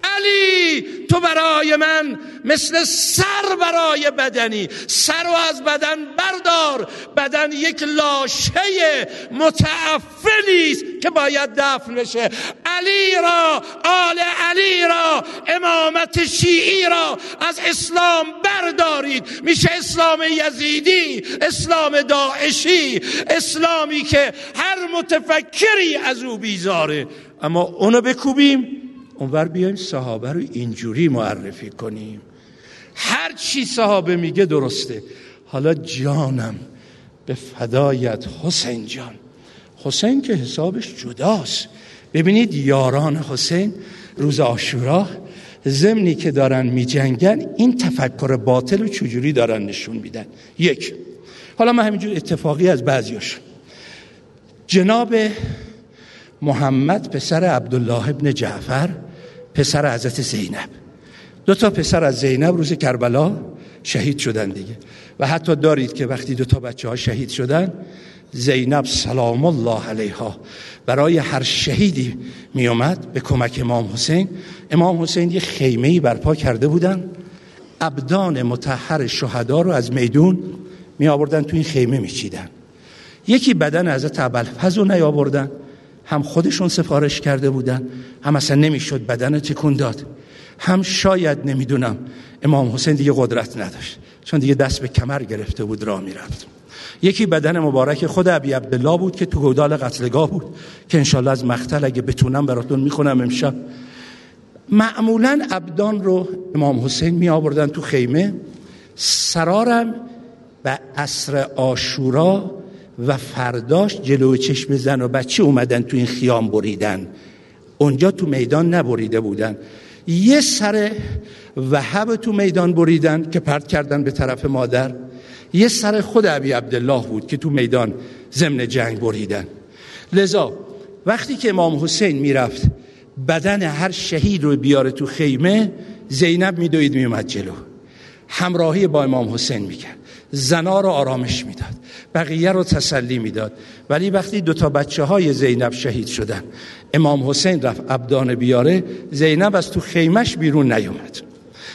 علی تو برای من مثل سر برای بدنی. سر و از بدن بردار. بدن یک لاشه متعفلی است که باید دفن بشه. علی را آل علی را امامت شیعی را از اسلام بردارید. میشه اسلام یزیدی اسلام داعشی اسلامی که هر متفکری از او بیزاره. اما اونو بکوبیم. اونور بیایم صحابه رو اینجوری معرفی کنیم. هر چی صحابه میگه درسته. حالا جانم به فدایت حسین جان. حسین که حسابش جداست. ببینید یاران حسین روز آشورا زمنی که دارن میجنگن این تفکر باطل و چجوری دارن نشون میدن؟ یک. حالا من همینجور اتفاقی از بعضیاش. جناب محمد پسر عبدالله ابن جعفر پسر حضرت زینب. دو تا پسر از زینب روز کربلا شهید شدن دیگه. و حتی دارید که وقتی دو تا بچه ها شهید شدن زینب سلام الله علیها. برای هر شهیدی می اومد به کمک امام حسین. امام حسین یه خیمه برپا کرده بودن. ابدان متحر شهدا رو از میدون می آوردن تو این خیمه می چیدن یکی بدن حضرت ابوالفضل رو نیاوردن. هم خودشون سفارش کرده بودن هم اصلا نمی‌شد بدن تکون داد. هم شاید نمی‌دونم امام حسین دیگه قدرت نداشت. چون دیگه دست به کمر گرفته بود راه می‌رفت. یکی بدن مبارک خود ابی عبدالله بود که تو گودال قتلگاه بود که انشالله از مقتل اگه بتونم براتون می‌خونم امشب. معمولا ابدان رو امام حسین می آوردن تو خیمه. سرارم و عصر آشورا و فرداش جلو چشم زن و بچه اومدن تو این خیام بریدن. اونجا تو میدان نبریده بودن. یه سر وهب تو میدان بریدن که پرت کردن به طرف مادر. یه سر خود عبی عبدالله بود که تو میدان ضمن جنگ بریدن. لذا وقتی که امام حسین می‌رفت بدن هر شهید رو بیاره تو خیمه زینب میدوید میومد جلو. همراهی با امام حسین می‌کرد. زنا رو آرامش می‌داد بقیه رو تسلی می‌داد. ولی وقتی دو تا بچه های زینب شهید شدن امام حسین رفت ابدان بیاره زینب از تو خیمش بیرون نیومد.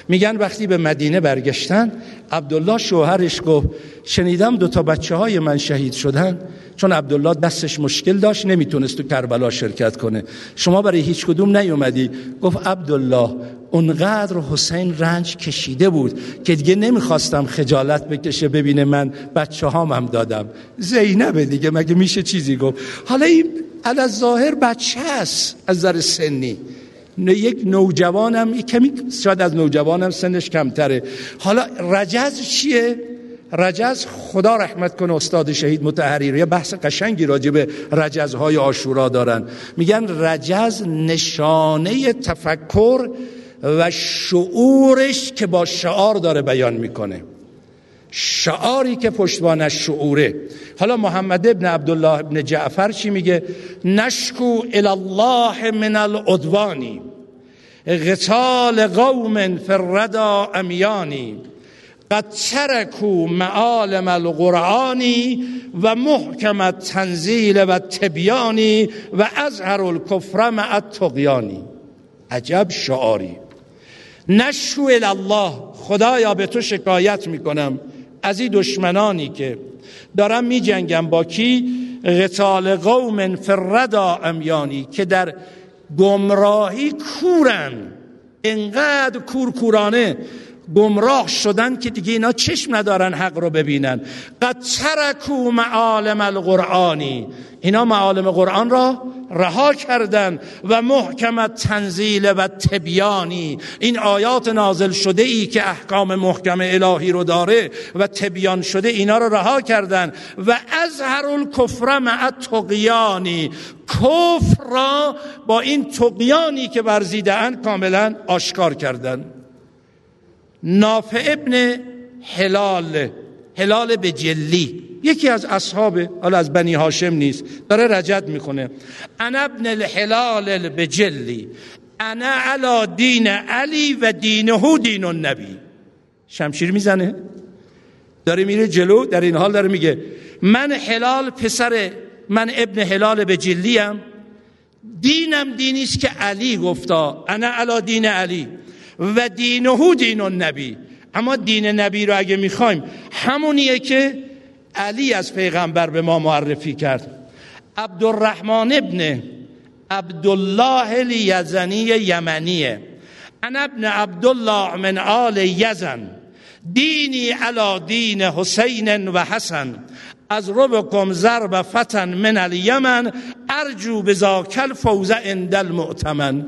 میگن وقتی به مدینه برگشتن عبدالله شوهرش گفت شنیدم دو تا بچه های من شهید شدن. چون عبدالله دستش مشکل داشت نمی‌تونست تو کربلا شرکت کنه. شما برای هیچ کدوم نیومدی. گفت عبدالله اونقدر حسین رنج کشیده بود که دیگه نمی‌خواستم خجالت بکشه ببینه من بچه هامم دادم. زینبه دیگه مگه میشه چیزی گفت؟ حالا این از ظاهر بچه است از ذر سنی. یک نوجوانم کمی شاید از نوجوانم سنش کمتره. حالا رجز چیه؟ رجز خدا رحمت کنه استاد شهید متحریر یه بحث قشنگی راجع به رجزهای آشورا دارن. میگن رجز نشانه تفکر و شعورش که با شعار داره بیان می‌کنه. شعاری که پشتوانش شعوره. حالا محمد ابن عبدالله ابن جعفر چی میگه؟ نشکو الله من العدوانی غتال قوم فردا امیانی قد ترکو معالم القرآنی و محکم تنزیل و تبیانی و ازهر الکفر مع التقیانی عجب شعاری. نشو الله خدایا به تو شکایت می‌کنم. از این دشمنانی که دارم می جنگم با کی؟ غتال قوم فردا امیانی که در گمراهی کورن. انقدر کورکورانه. گمراه شدن که دیگه اینا چشم ندارن حق رو ببینن. قد ترکو معالم القرآنی اینا معالم قرآن را رها کردن و محکم تنزیل و تبیانی این آیات نازل شده ای که احکام محکم الهی رو داره و تبیان شده اینا رو رها کردن. و هر الکفر مع تقیانی کفر را با این تقیانی که ورزیدن کاملا آشکار کردن. نافع ابن حلال حلال به جلی. یکی از اصحاب حالا از بنی هاشم نیست داره رجد می‌کنه. انا ابن الحلال به جلی. انا علا دین علی و دینهو دین النبی. شمشیر می‌زنه. داره میره جلو در این حال داره میگه من حلال پسر من ابن حلال به جلیم. دینم دینیست که علی گفتا. انا علا دین علی. و دینهو دین النبی. اما دین نبی رو اگه می‌خوایم همونیه که علی از پیغمبر به ما معرفی کرد. عبدالرحمن ابن عبدالله الیزنی یمنیه. انا ابن عبدالله من آل یزن. دینی علا دین حسین و حسن. از ربکم ضرب فتن من الیمن ارجو بزاکل فوز اندل المؤتمن.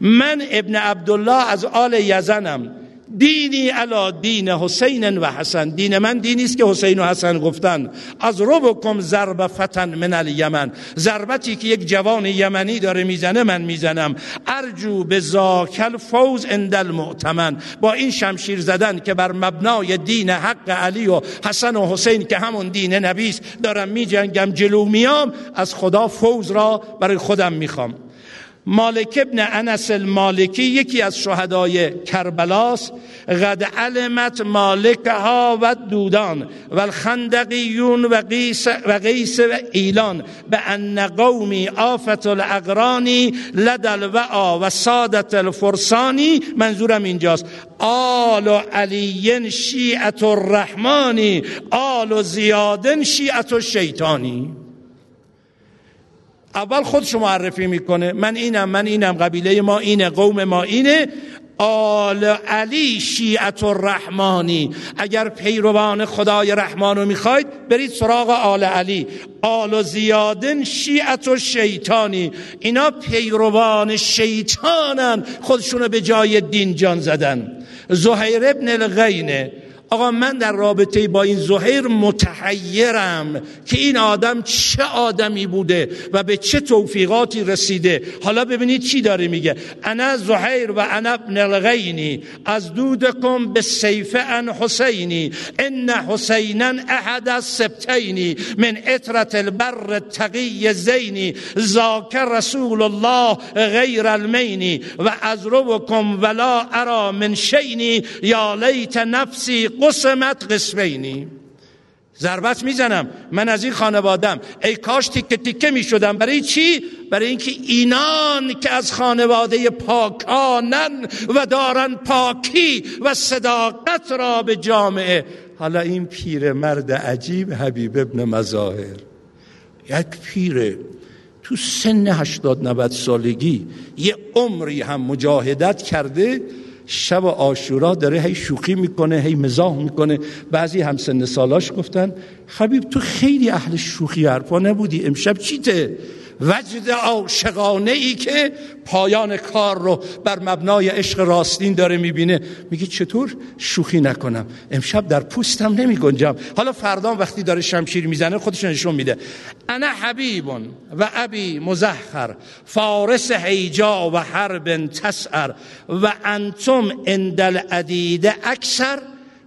من ابن عبدالله از آل یزنم. دینی علا دین حسین و حسن. دین من دینی است که حسین و حسن گفتن. از ربکم ضرب فتن من الیمن. ضربتی که یک جوان یمنی داره می‌زنه من می‌زنم. ارجو به زاکل فوز اندل المؤتمن. با این شمشیر زدن که بر مبنای دین حق علی و حسن و حسین که همون دین نبیست دارم میجنگم جلو میام از خدا فوز را برای خودم می‌خوام. مالک ابن انس المالکی یکی از شهدای کربلاس قد علمت مالکها و دودان و الخندقیون و قیس و, قیس و ایلان به ان قومی آفت الاقرانی لدل و و سادت الفرسانی. منظورم اینجاست. آل و علی شیعت الرحمانی آل و زیادن شیعت الشیطانی. اول خودشو معرفی می‌کنه. من اینم من اینم قبیله ما اینه قوم ما اینه. آل علی شیعت الرحمانی اگر پیروان خدای رحمان رو می‌خواید برید سراغ آل علی. آل زیادن شیعت و شیطانی اینا پیروان شیطانن. خودشونو به جای دین جان زدن. زهیر ابن الغینه. آقا من در رابطه با این زهیر متحیرم که این آدم چه آدمی بوده و به چه توفیقاتی رسیده. حالا ببینید چی داره میگه. انا زهیر و انا ابن الغینی. از دودکم به سیف ان حسینی. ان حسینا احد از سبتینی من اطرت البر تقی زینی. زاکر رسول الله غیر المینی. و از روکم ولا ارا من شینی. یا لیت نفسی قسمت قسمینی ضربت می‌زنم. من از این خانوادم ای کاش تیکه تیکه می‌شدم. برای چی؟ برای اینکه اینان که از خانواده پاکانن و دارن پاکی و صداقت را به جامعه. حالا این پیر مرد عجیب حبیب ابن مظاهر. یک پیره تو سن هشتاد نوت سالگی یه عمری هم مجاهدت کرده شب آشورا داره هی شوخی می‌کنه هی مزاح می‌کنه. بعضی هم سن سالاش گفتن خبیب تو خیلی اهل شوخی حرفا نبودی امشب چیته؟ وجد عاشقانه ای که پایان کار رو بر مبنای عشق راستین داره می‌بینه. میگه چطور؟ شوخی نکنم. امشب در پوستم نمی گنجم حالا فردا وقتی داره شمشیر می‌زنه خودش نشون میده. انا حبیبون و ابی مزخر فارس حیجا و حرب تسعر و انتم اندل عدیده اکثر.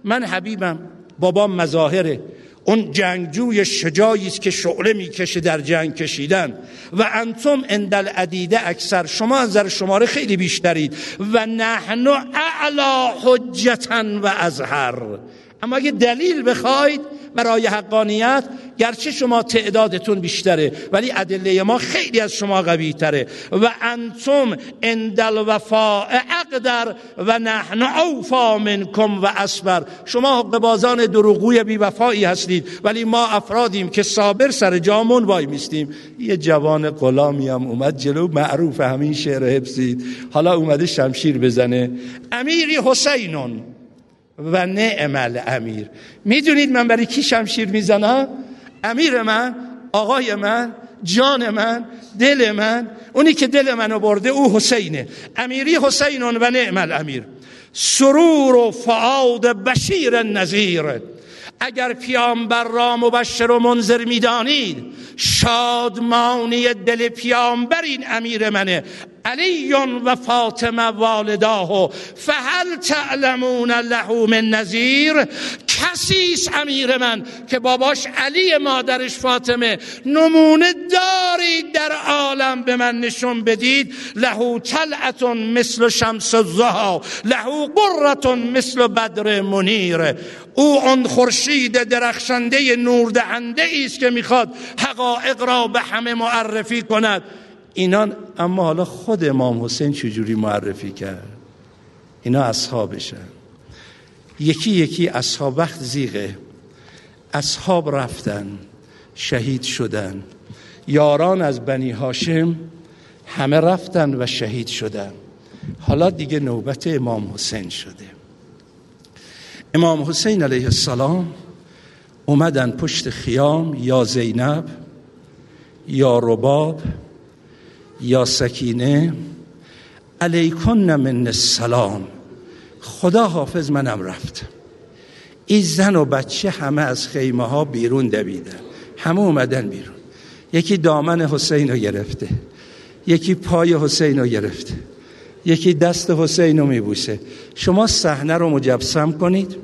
من حبیبم بابام مظاهره. اون جنگجوی شجاعی است که شعله می‌کشه در جنگ کشیدن. و انتم اندل عدیده اکثر. شما از نظر شماره خیلی بیشترید. و نحن اعلا حجتا و ازهر. اما اگه دلیل بخواید برای حقانیت گرچه شما تعدادتون بیشتره ولی ادله ما خیلی از شما قوی تره و انتم اندل وفاء اقدر و نحن اوفا منکم و اسبر شما حقبازان دروغوی بی وفایی هستید ولی ما افرادیم که صابر سر جامون وای میستیم. یه جوان غلامی هم اومد جلو معروف همین شعر حفظید. حالا اومده شمشیر بزنه. امیری حسینون. و نعم امیر می‌دونید من برای کی شمشیر می‌زنم؟ امیر من آقای من جان من دل من. اونی که دل منو برده او حسینه. امیری حسینون و نعم الامیر. سرور و فعاد بشیر نظیر اگر پیامبر را مبشر و منذر می‌دانید شادمانی دل پیامبر این امیر منه. علی و فاطمه والداه. فهل تعلمون له من نظیر کسی امیر من که باباش علی مادرش فاطمه. نمونه دارید در عالم به من نشون بدید. له طلعت مثل شمس الزها له قرة مثل بدر منیر. او آن خورشید درخشنده نور دهنده است که می‌خواد حقایق را به همه معرفی کند. اینان اما حالا خود امام حسین چجوری معرفی کرد؟ اینا اصحابشن. یکی یکی اصحاب وقت زیغه. اصحاب رفتن شهید شدن. یاران از بنی هاشم همه رفتن و شهید شدن. حالا دیگه نوبت امام حسین شده. امام حسین علیه السلام اومدن پشت خیام یا زینب یا رباب یا سکینه علیکن من السلام. خدا حافظ منم رفت. این زن و بچه همه از خیمه ها بیرون دویدن همه اومدن بیرون. یکی دامن حسین رو گرفته. یکی پای حسین رو گرفته. یکی دست حسین رو میبوسه. شما صحنه رو مجبسم کنید.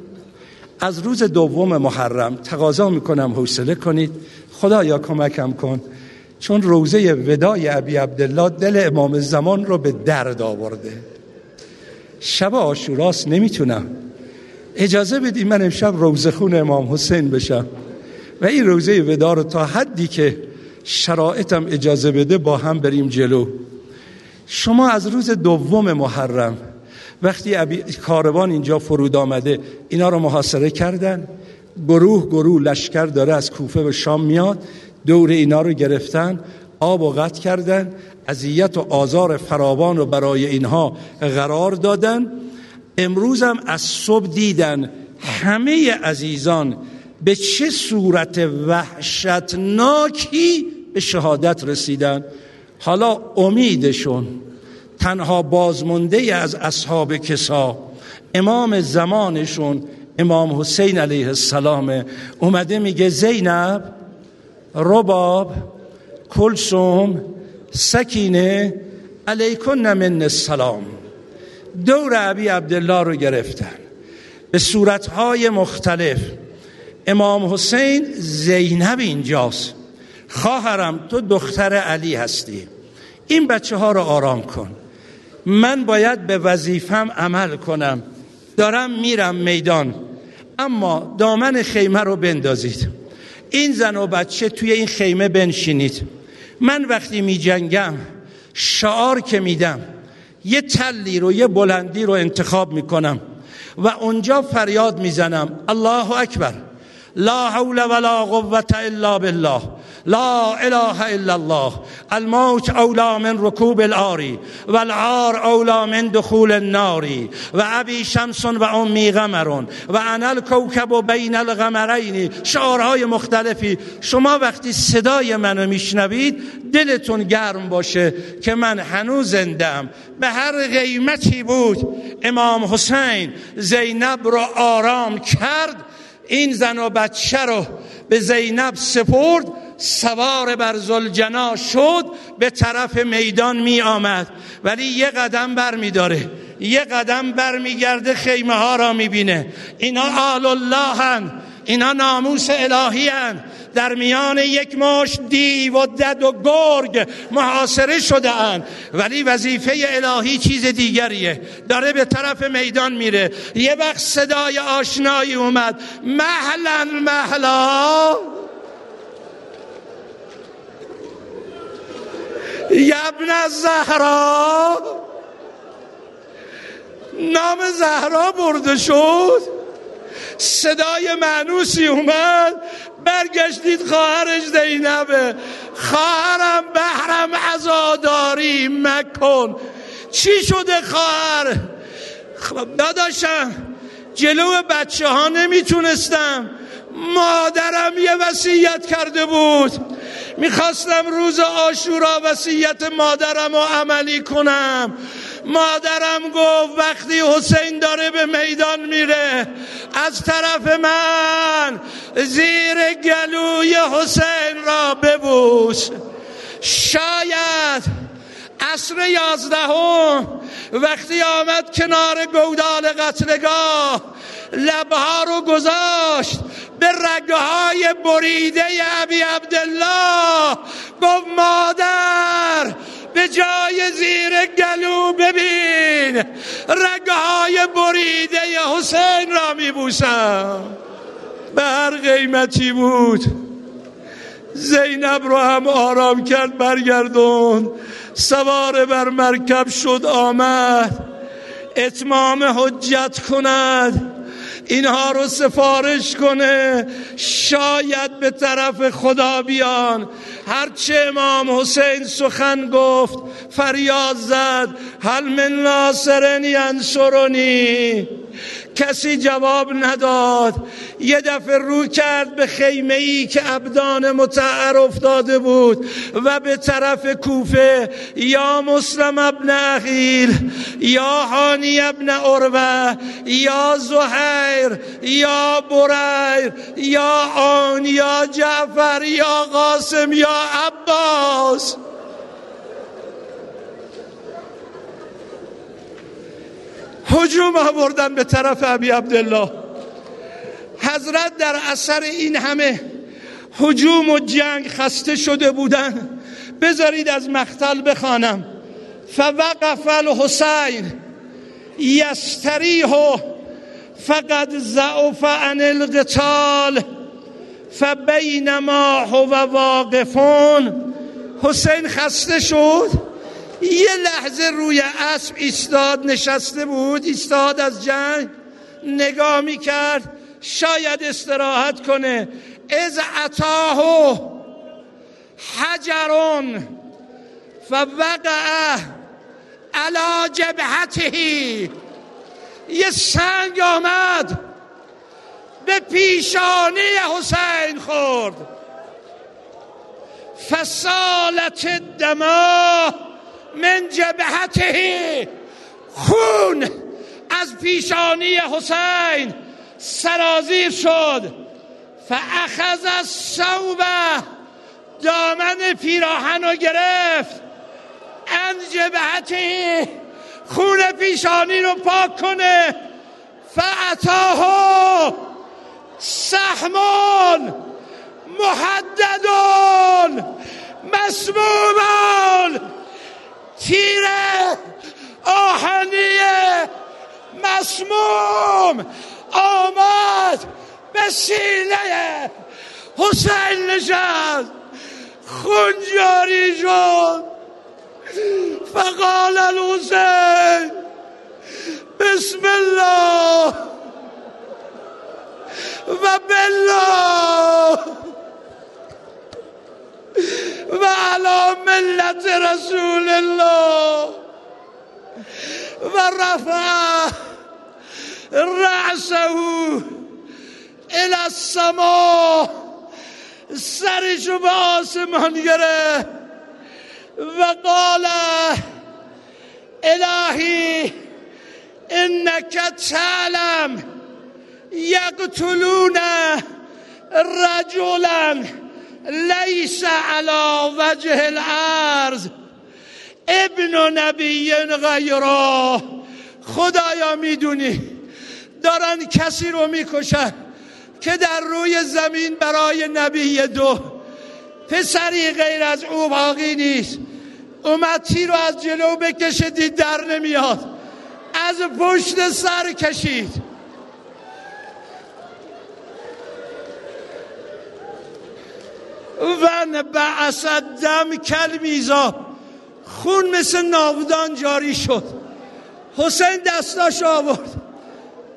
از روز دوم محرم تقاضا می‌کنم حوصله کنید. خدایا کمکم کن. چون روزه ودای ابی عبدالله دل امام زمان رو به درد آورده. شب آشوراست نمی‌تونم. اجازه بدید من امشب روزه خون امام حسین بشم. و این روزه ودا رو تا حدی که شرایطم اجازه بده با هم بریم جلو. شما از روز دوم محرم وقتی کاروان اینجا فرود آمده اینا رو محاصره کردن. گروه گروه لشکر داره از کوفه به شام میاد. دور اینا رو گرفتن آب و قطع کردن اذیت و آزار فراوان رو برای اینها قرار دادن. امروز هم از صبح دیدن همه عزیزان به چه صورت وحشتناکی به شهادت رسیدن. حالا امیدشون تنها بازمونده از اصحاب کسا امام زمانشون امام حسین علیه السلام اومده میگه زینب رباب کلسوم سکینه علیکن من السلام. دور عبی عبدالله رو گرفتن. به صورتهای مختلف. امام حسین زینب اینجاست. خواهرم تو دختر علی هستی. این بچه ها رو آرام کن. من باید به وظیفم عمل کنم. دارم میرم میدان. اما دامن خیمه رو بندازید. این زن و بچه توی این خیمه بنشینید. من وقتی می جنگم شعار که میدم یه تلی رو یه بلندی رو انتخاب می‌کنم و اونجا فریاد می‌زنم. الله اکبر. لا حول ولا قوة الا بالله. لا اله الا الله. الموت اولا من ركوب الآری و العار اولا من دخول الناری و ابی شمس و امی غمرون و انا الكوكب و بین الغمرین شعارهای مختلفی. شما وقتی صدای منو میشنوید دلتون گرم باشه که من هنوز زندم به هر قیمتی بود امام حسین زینب رو آرام کرد این زن و بچه رو به زینب سپرد سوار بر زلجنا شد به طرف میدان می آمد ولی یه قدم بر می داره یه قدم بر می گرده خیمه ها را می بینه اینا آل الله هن. اینا ناموس الهی هن. در میان یک ماش دیو و دد و گرگ محاصره شده اند. ولی وظیفه الهی چیز دیگریه. داره به طرف میدان میره. یه وقت صدای آشنایی اومد. محلا. محلا یبن زهرا. نام زهرا برده شد. صدای معنوسی اومد. برگشتید خواهرش زینبه. خواهرم بهرم عزاداری مکن. چی شده خواهر؟ داداشم جلو بچه ها نمی‌تونستم. مادرم یه وصیت کرده بود. می‌خواستم روز آشورا وصیت مادرم رو عملی کنم. مادرم گفت وقتی حسین داره به میدان میره از طرف من زیر گلوی حسین را ببوس. شاید عصر یازدهم وقتی آمد کنار گودال قتلگاه لبها رو گذاشت به رگهای بریده ابی عبدالله. گفت مادر جای زیر گلو ببین. رگهای بریده حسین را میبوسم. به هر قیمتی بود. زینب رو هم آرام کرد برگردون. سوار بر مرکب شد آمد. اتمام حجت کند. اینها رو سفارش کنه. شاید به طرف خدا بیان. هرچه امام حسین سخن گفت فریاد زد. هل من ناصرن ینصرنی. کسی جواب نداد. یه دفعه رو کرد به خیمه ای که ابدان متعر افتاده بود و به طرف کوفه یا مسلم ابن اخیل یا حانی ابن عروه یا زهیر یا بریر یا آن یا جعفر یا قاسم یا عباس. هجوم آوردن به طرف ابی عبدالله. حضرت در اثر این همه هجوم و جنگ خسته شده بودن. بذارید از مختل بخوانم. فوقف الحسین. یستریح فقد ضعف عن القتال. فبینما هو واقفون. حسین خسته شد؟ یه لحظه روی اسب ایستاد نشسته بود ایستاد از جنگ نگاه می کرد شاید استراحت کنه. از عطاه حجرون فوقع علا جبهته. یه سنگ آمد به پیشانی حسین خورد. فسالت دماغ من جبهته خون از پیشانی حسین سرازیر شد. فاخذ الصوبه دامن پیراهن رو گرفت. انجبهتی خون پیشانی رو پاک کنه. فعتاه سحمون محددون مسمومون. تیر آهنی مسموم آمد به سینه حسین نشد خون جاری شد فقال الحسین بسم الله. و بالله. و علی ملت رسول الله. و رفع رأسه الى السما سرشو به آسمان گره و قال الهی انك تعلم یقتلون رجلا. لیس على وجه الارض. ابن نبی غیره. خدایا می‌دونی دارن کسی رو می‌کشن که در روی زمین برای نبی دو. پسری غیر از او باقی نیست. اومد رو از جلو بکشه دید در نمیاد. از پشت سر کشید. و بعث دم کل میزا خون مثل ناودان جاری شد. حسین دستاش آورد.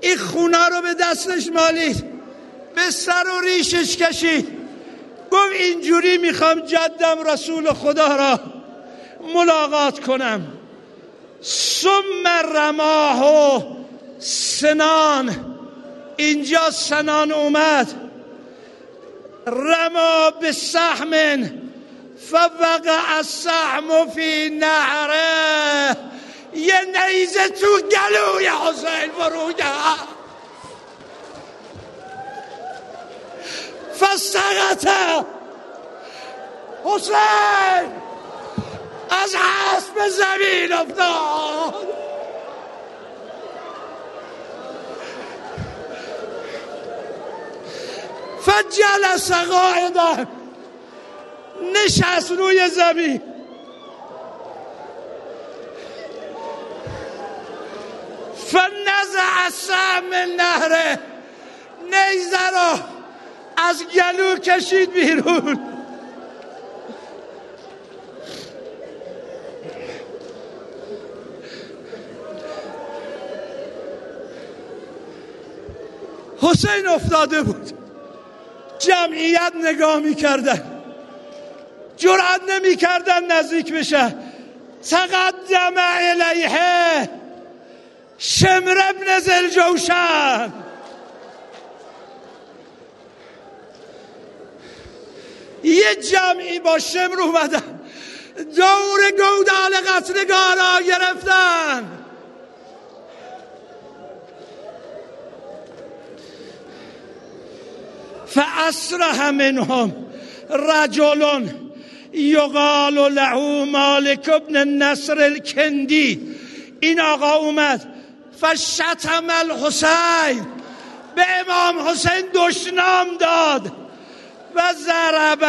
این خونه رو به دستش مالید. به سر و ریشش کشید. گفت اینجوری می‌خوام جدم رسول خدا را ملاقات کنم. ثم رماه و سنان. اینجا سنان اومد. رموا بالسهم فبقى السهم في نهره. يا نيزة قالوا يا حسين فروجا فسقط حسين از بالزمين أفضل. فجلس قاعدا نشست روی زمین. فنزع سهم نهره. نیزه را از گلو کشید بیرون. حسین افتاده بود. جمعیت نگاه می‌کردن. جرأت نمی‌کردن نزدیک بشه. تقدم الیه شمر ابن زلجوشن یه جمعی با شمر اومدن. دور گودال قتلگارا گرفتن. فاسرح منهم رجل یقال له مالک ابن نصر الکندی این آقا اومد فشتم الحسین. به امام حسین دشنام داد. و ضربه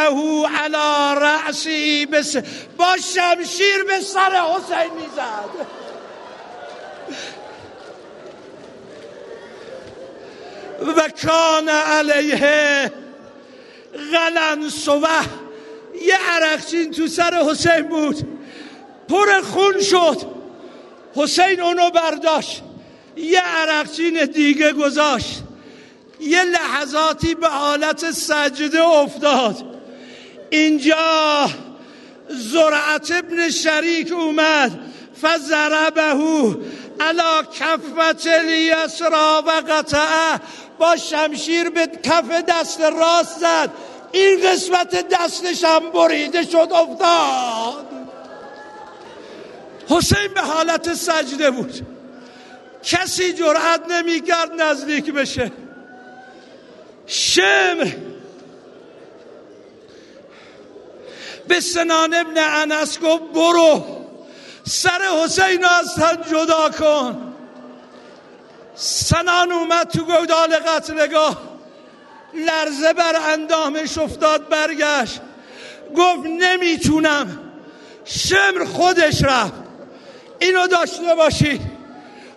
علی رأسی بس با شمشیر به سر حسین می‌زد. و کان علیه غلن صوه یه عرقچین تو سر حسین بود. پر خون شد. حسین اونو برداشت. یه عرقچین دیگه گذاشت. یه لحظاتی به حالت سجده افتاد. اینجا زرعت ابن شریک اومد. فضربه علا کفت الیسرا و قطعه. با شمشیر به کف دست راست زد. این قسمت دستش هم بریده شد افتاد. حسین به حالت سجده بود. کسی جرأت نمی‌کرد نزدیک بشه. شمر به سنان ابن انس گفت برو. سر حسین از تن جدا کن. سنان اومد تو گودال قتلگاه. لرزه بر اندامش افتاد برگشت. گفت نمی‌تونم. شمر خودش رفت. اینو داشته باشید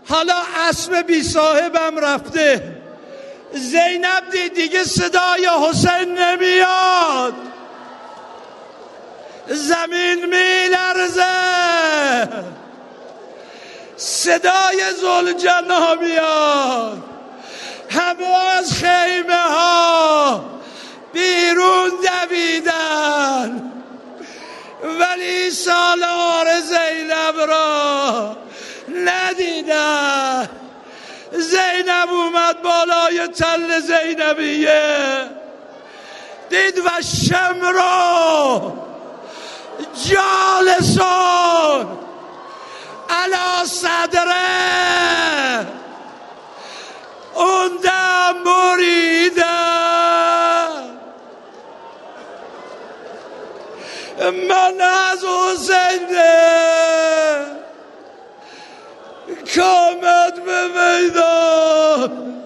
حالا اسب بی صاحبم رفته. زینب دید دیگه صدای حسین نمیاد. زمین میلرزه. صدای زلجنا میاد. همه از خیمه ها بیرون دویدن. ولی سالار زینب را ندیدن. زینب اومد بالای تل زینبیه. دید و شمرو جالسون علا صدره. اون دم من از اون زنده. کامت به میدان.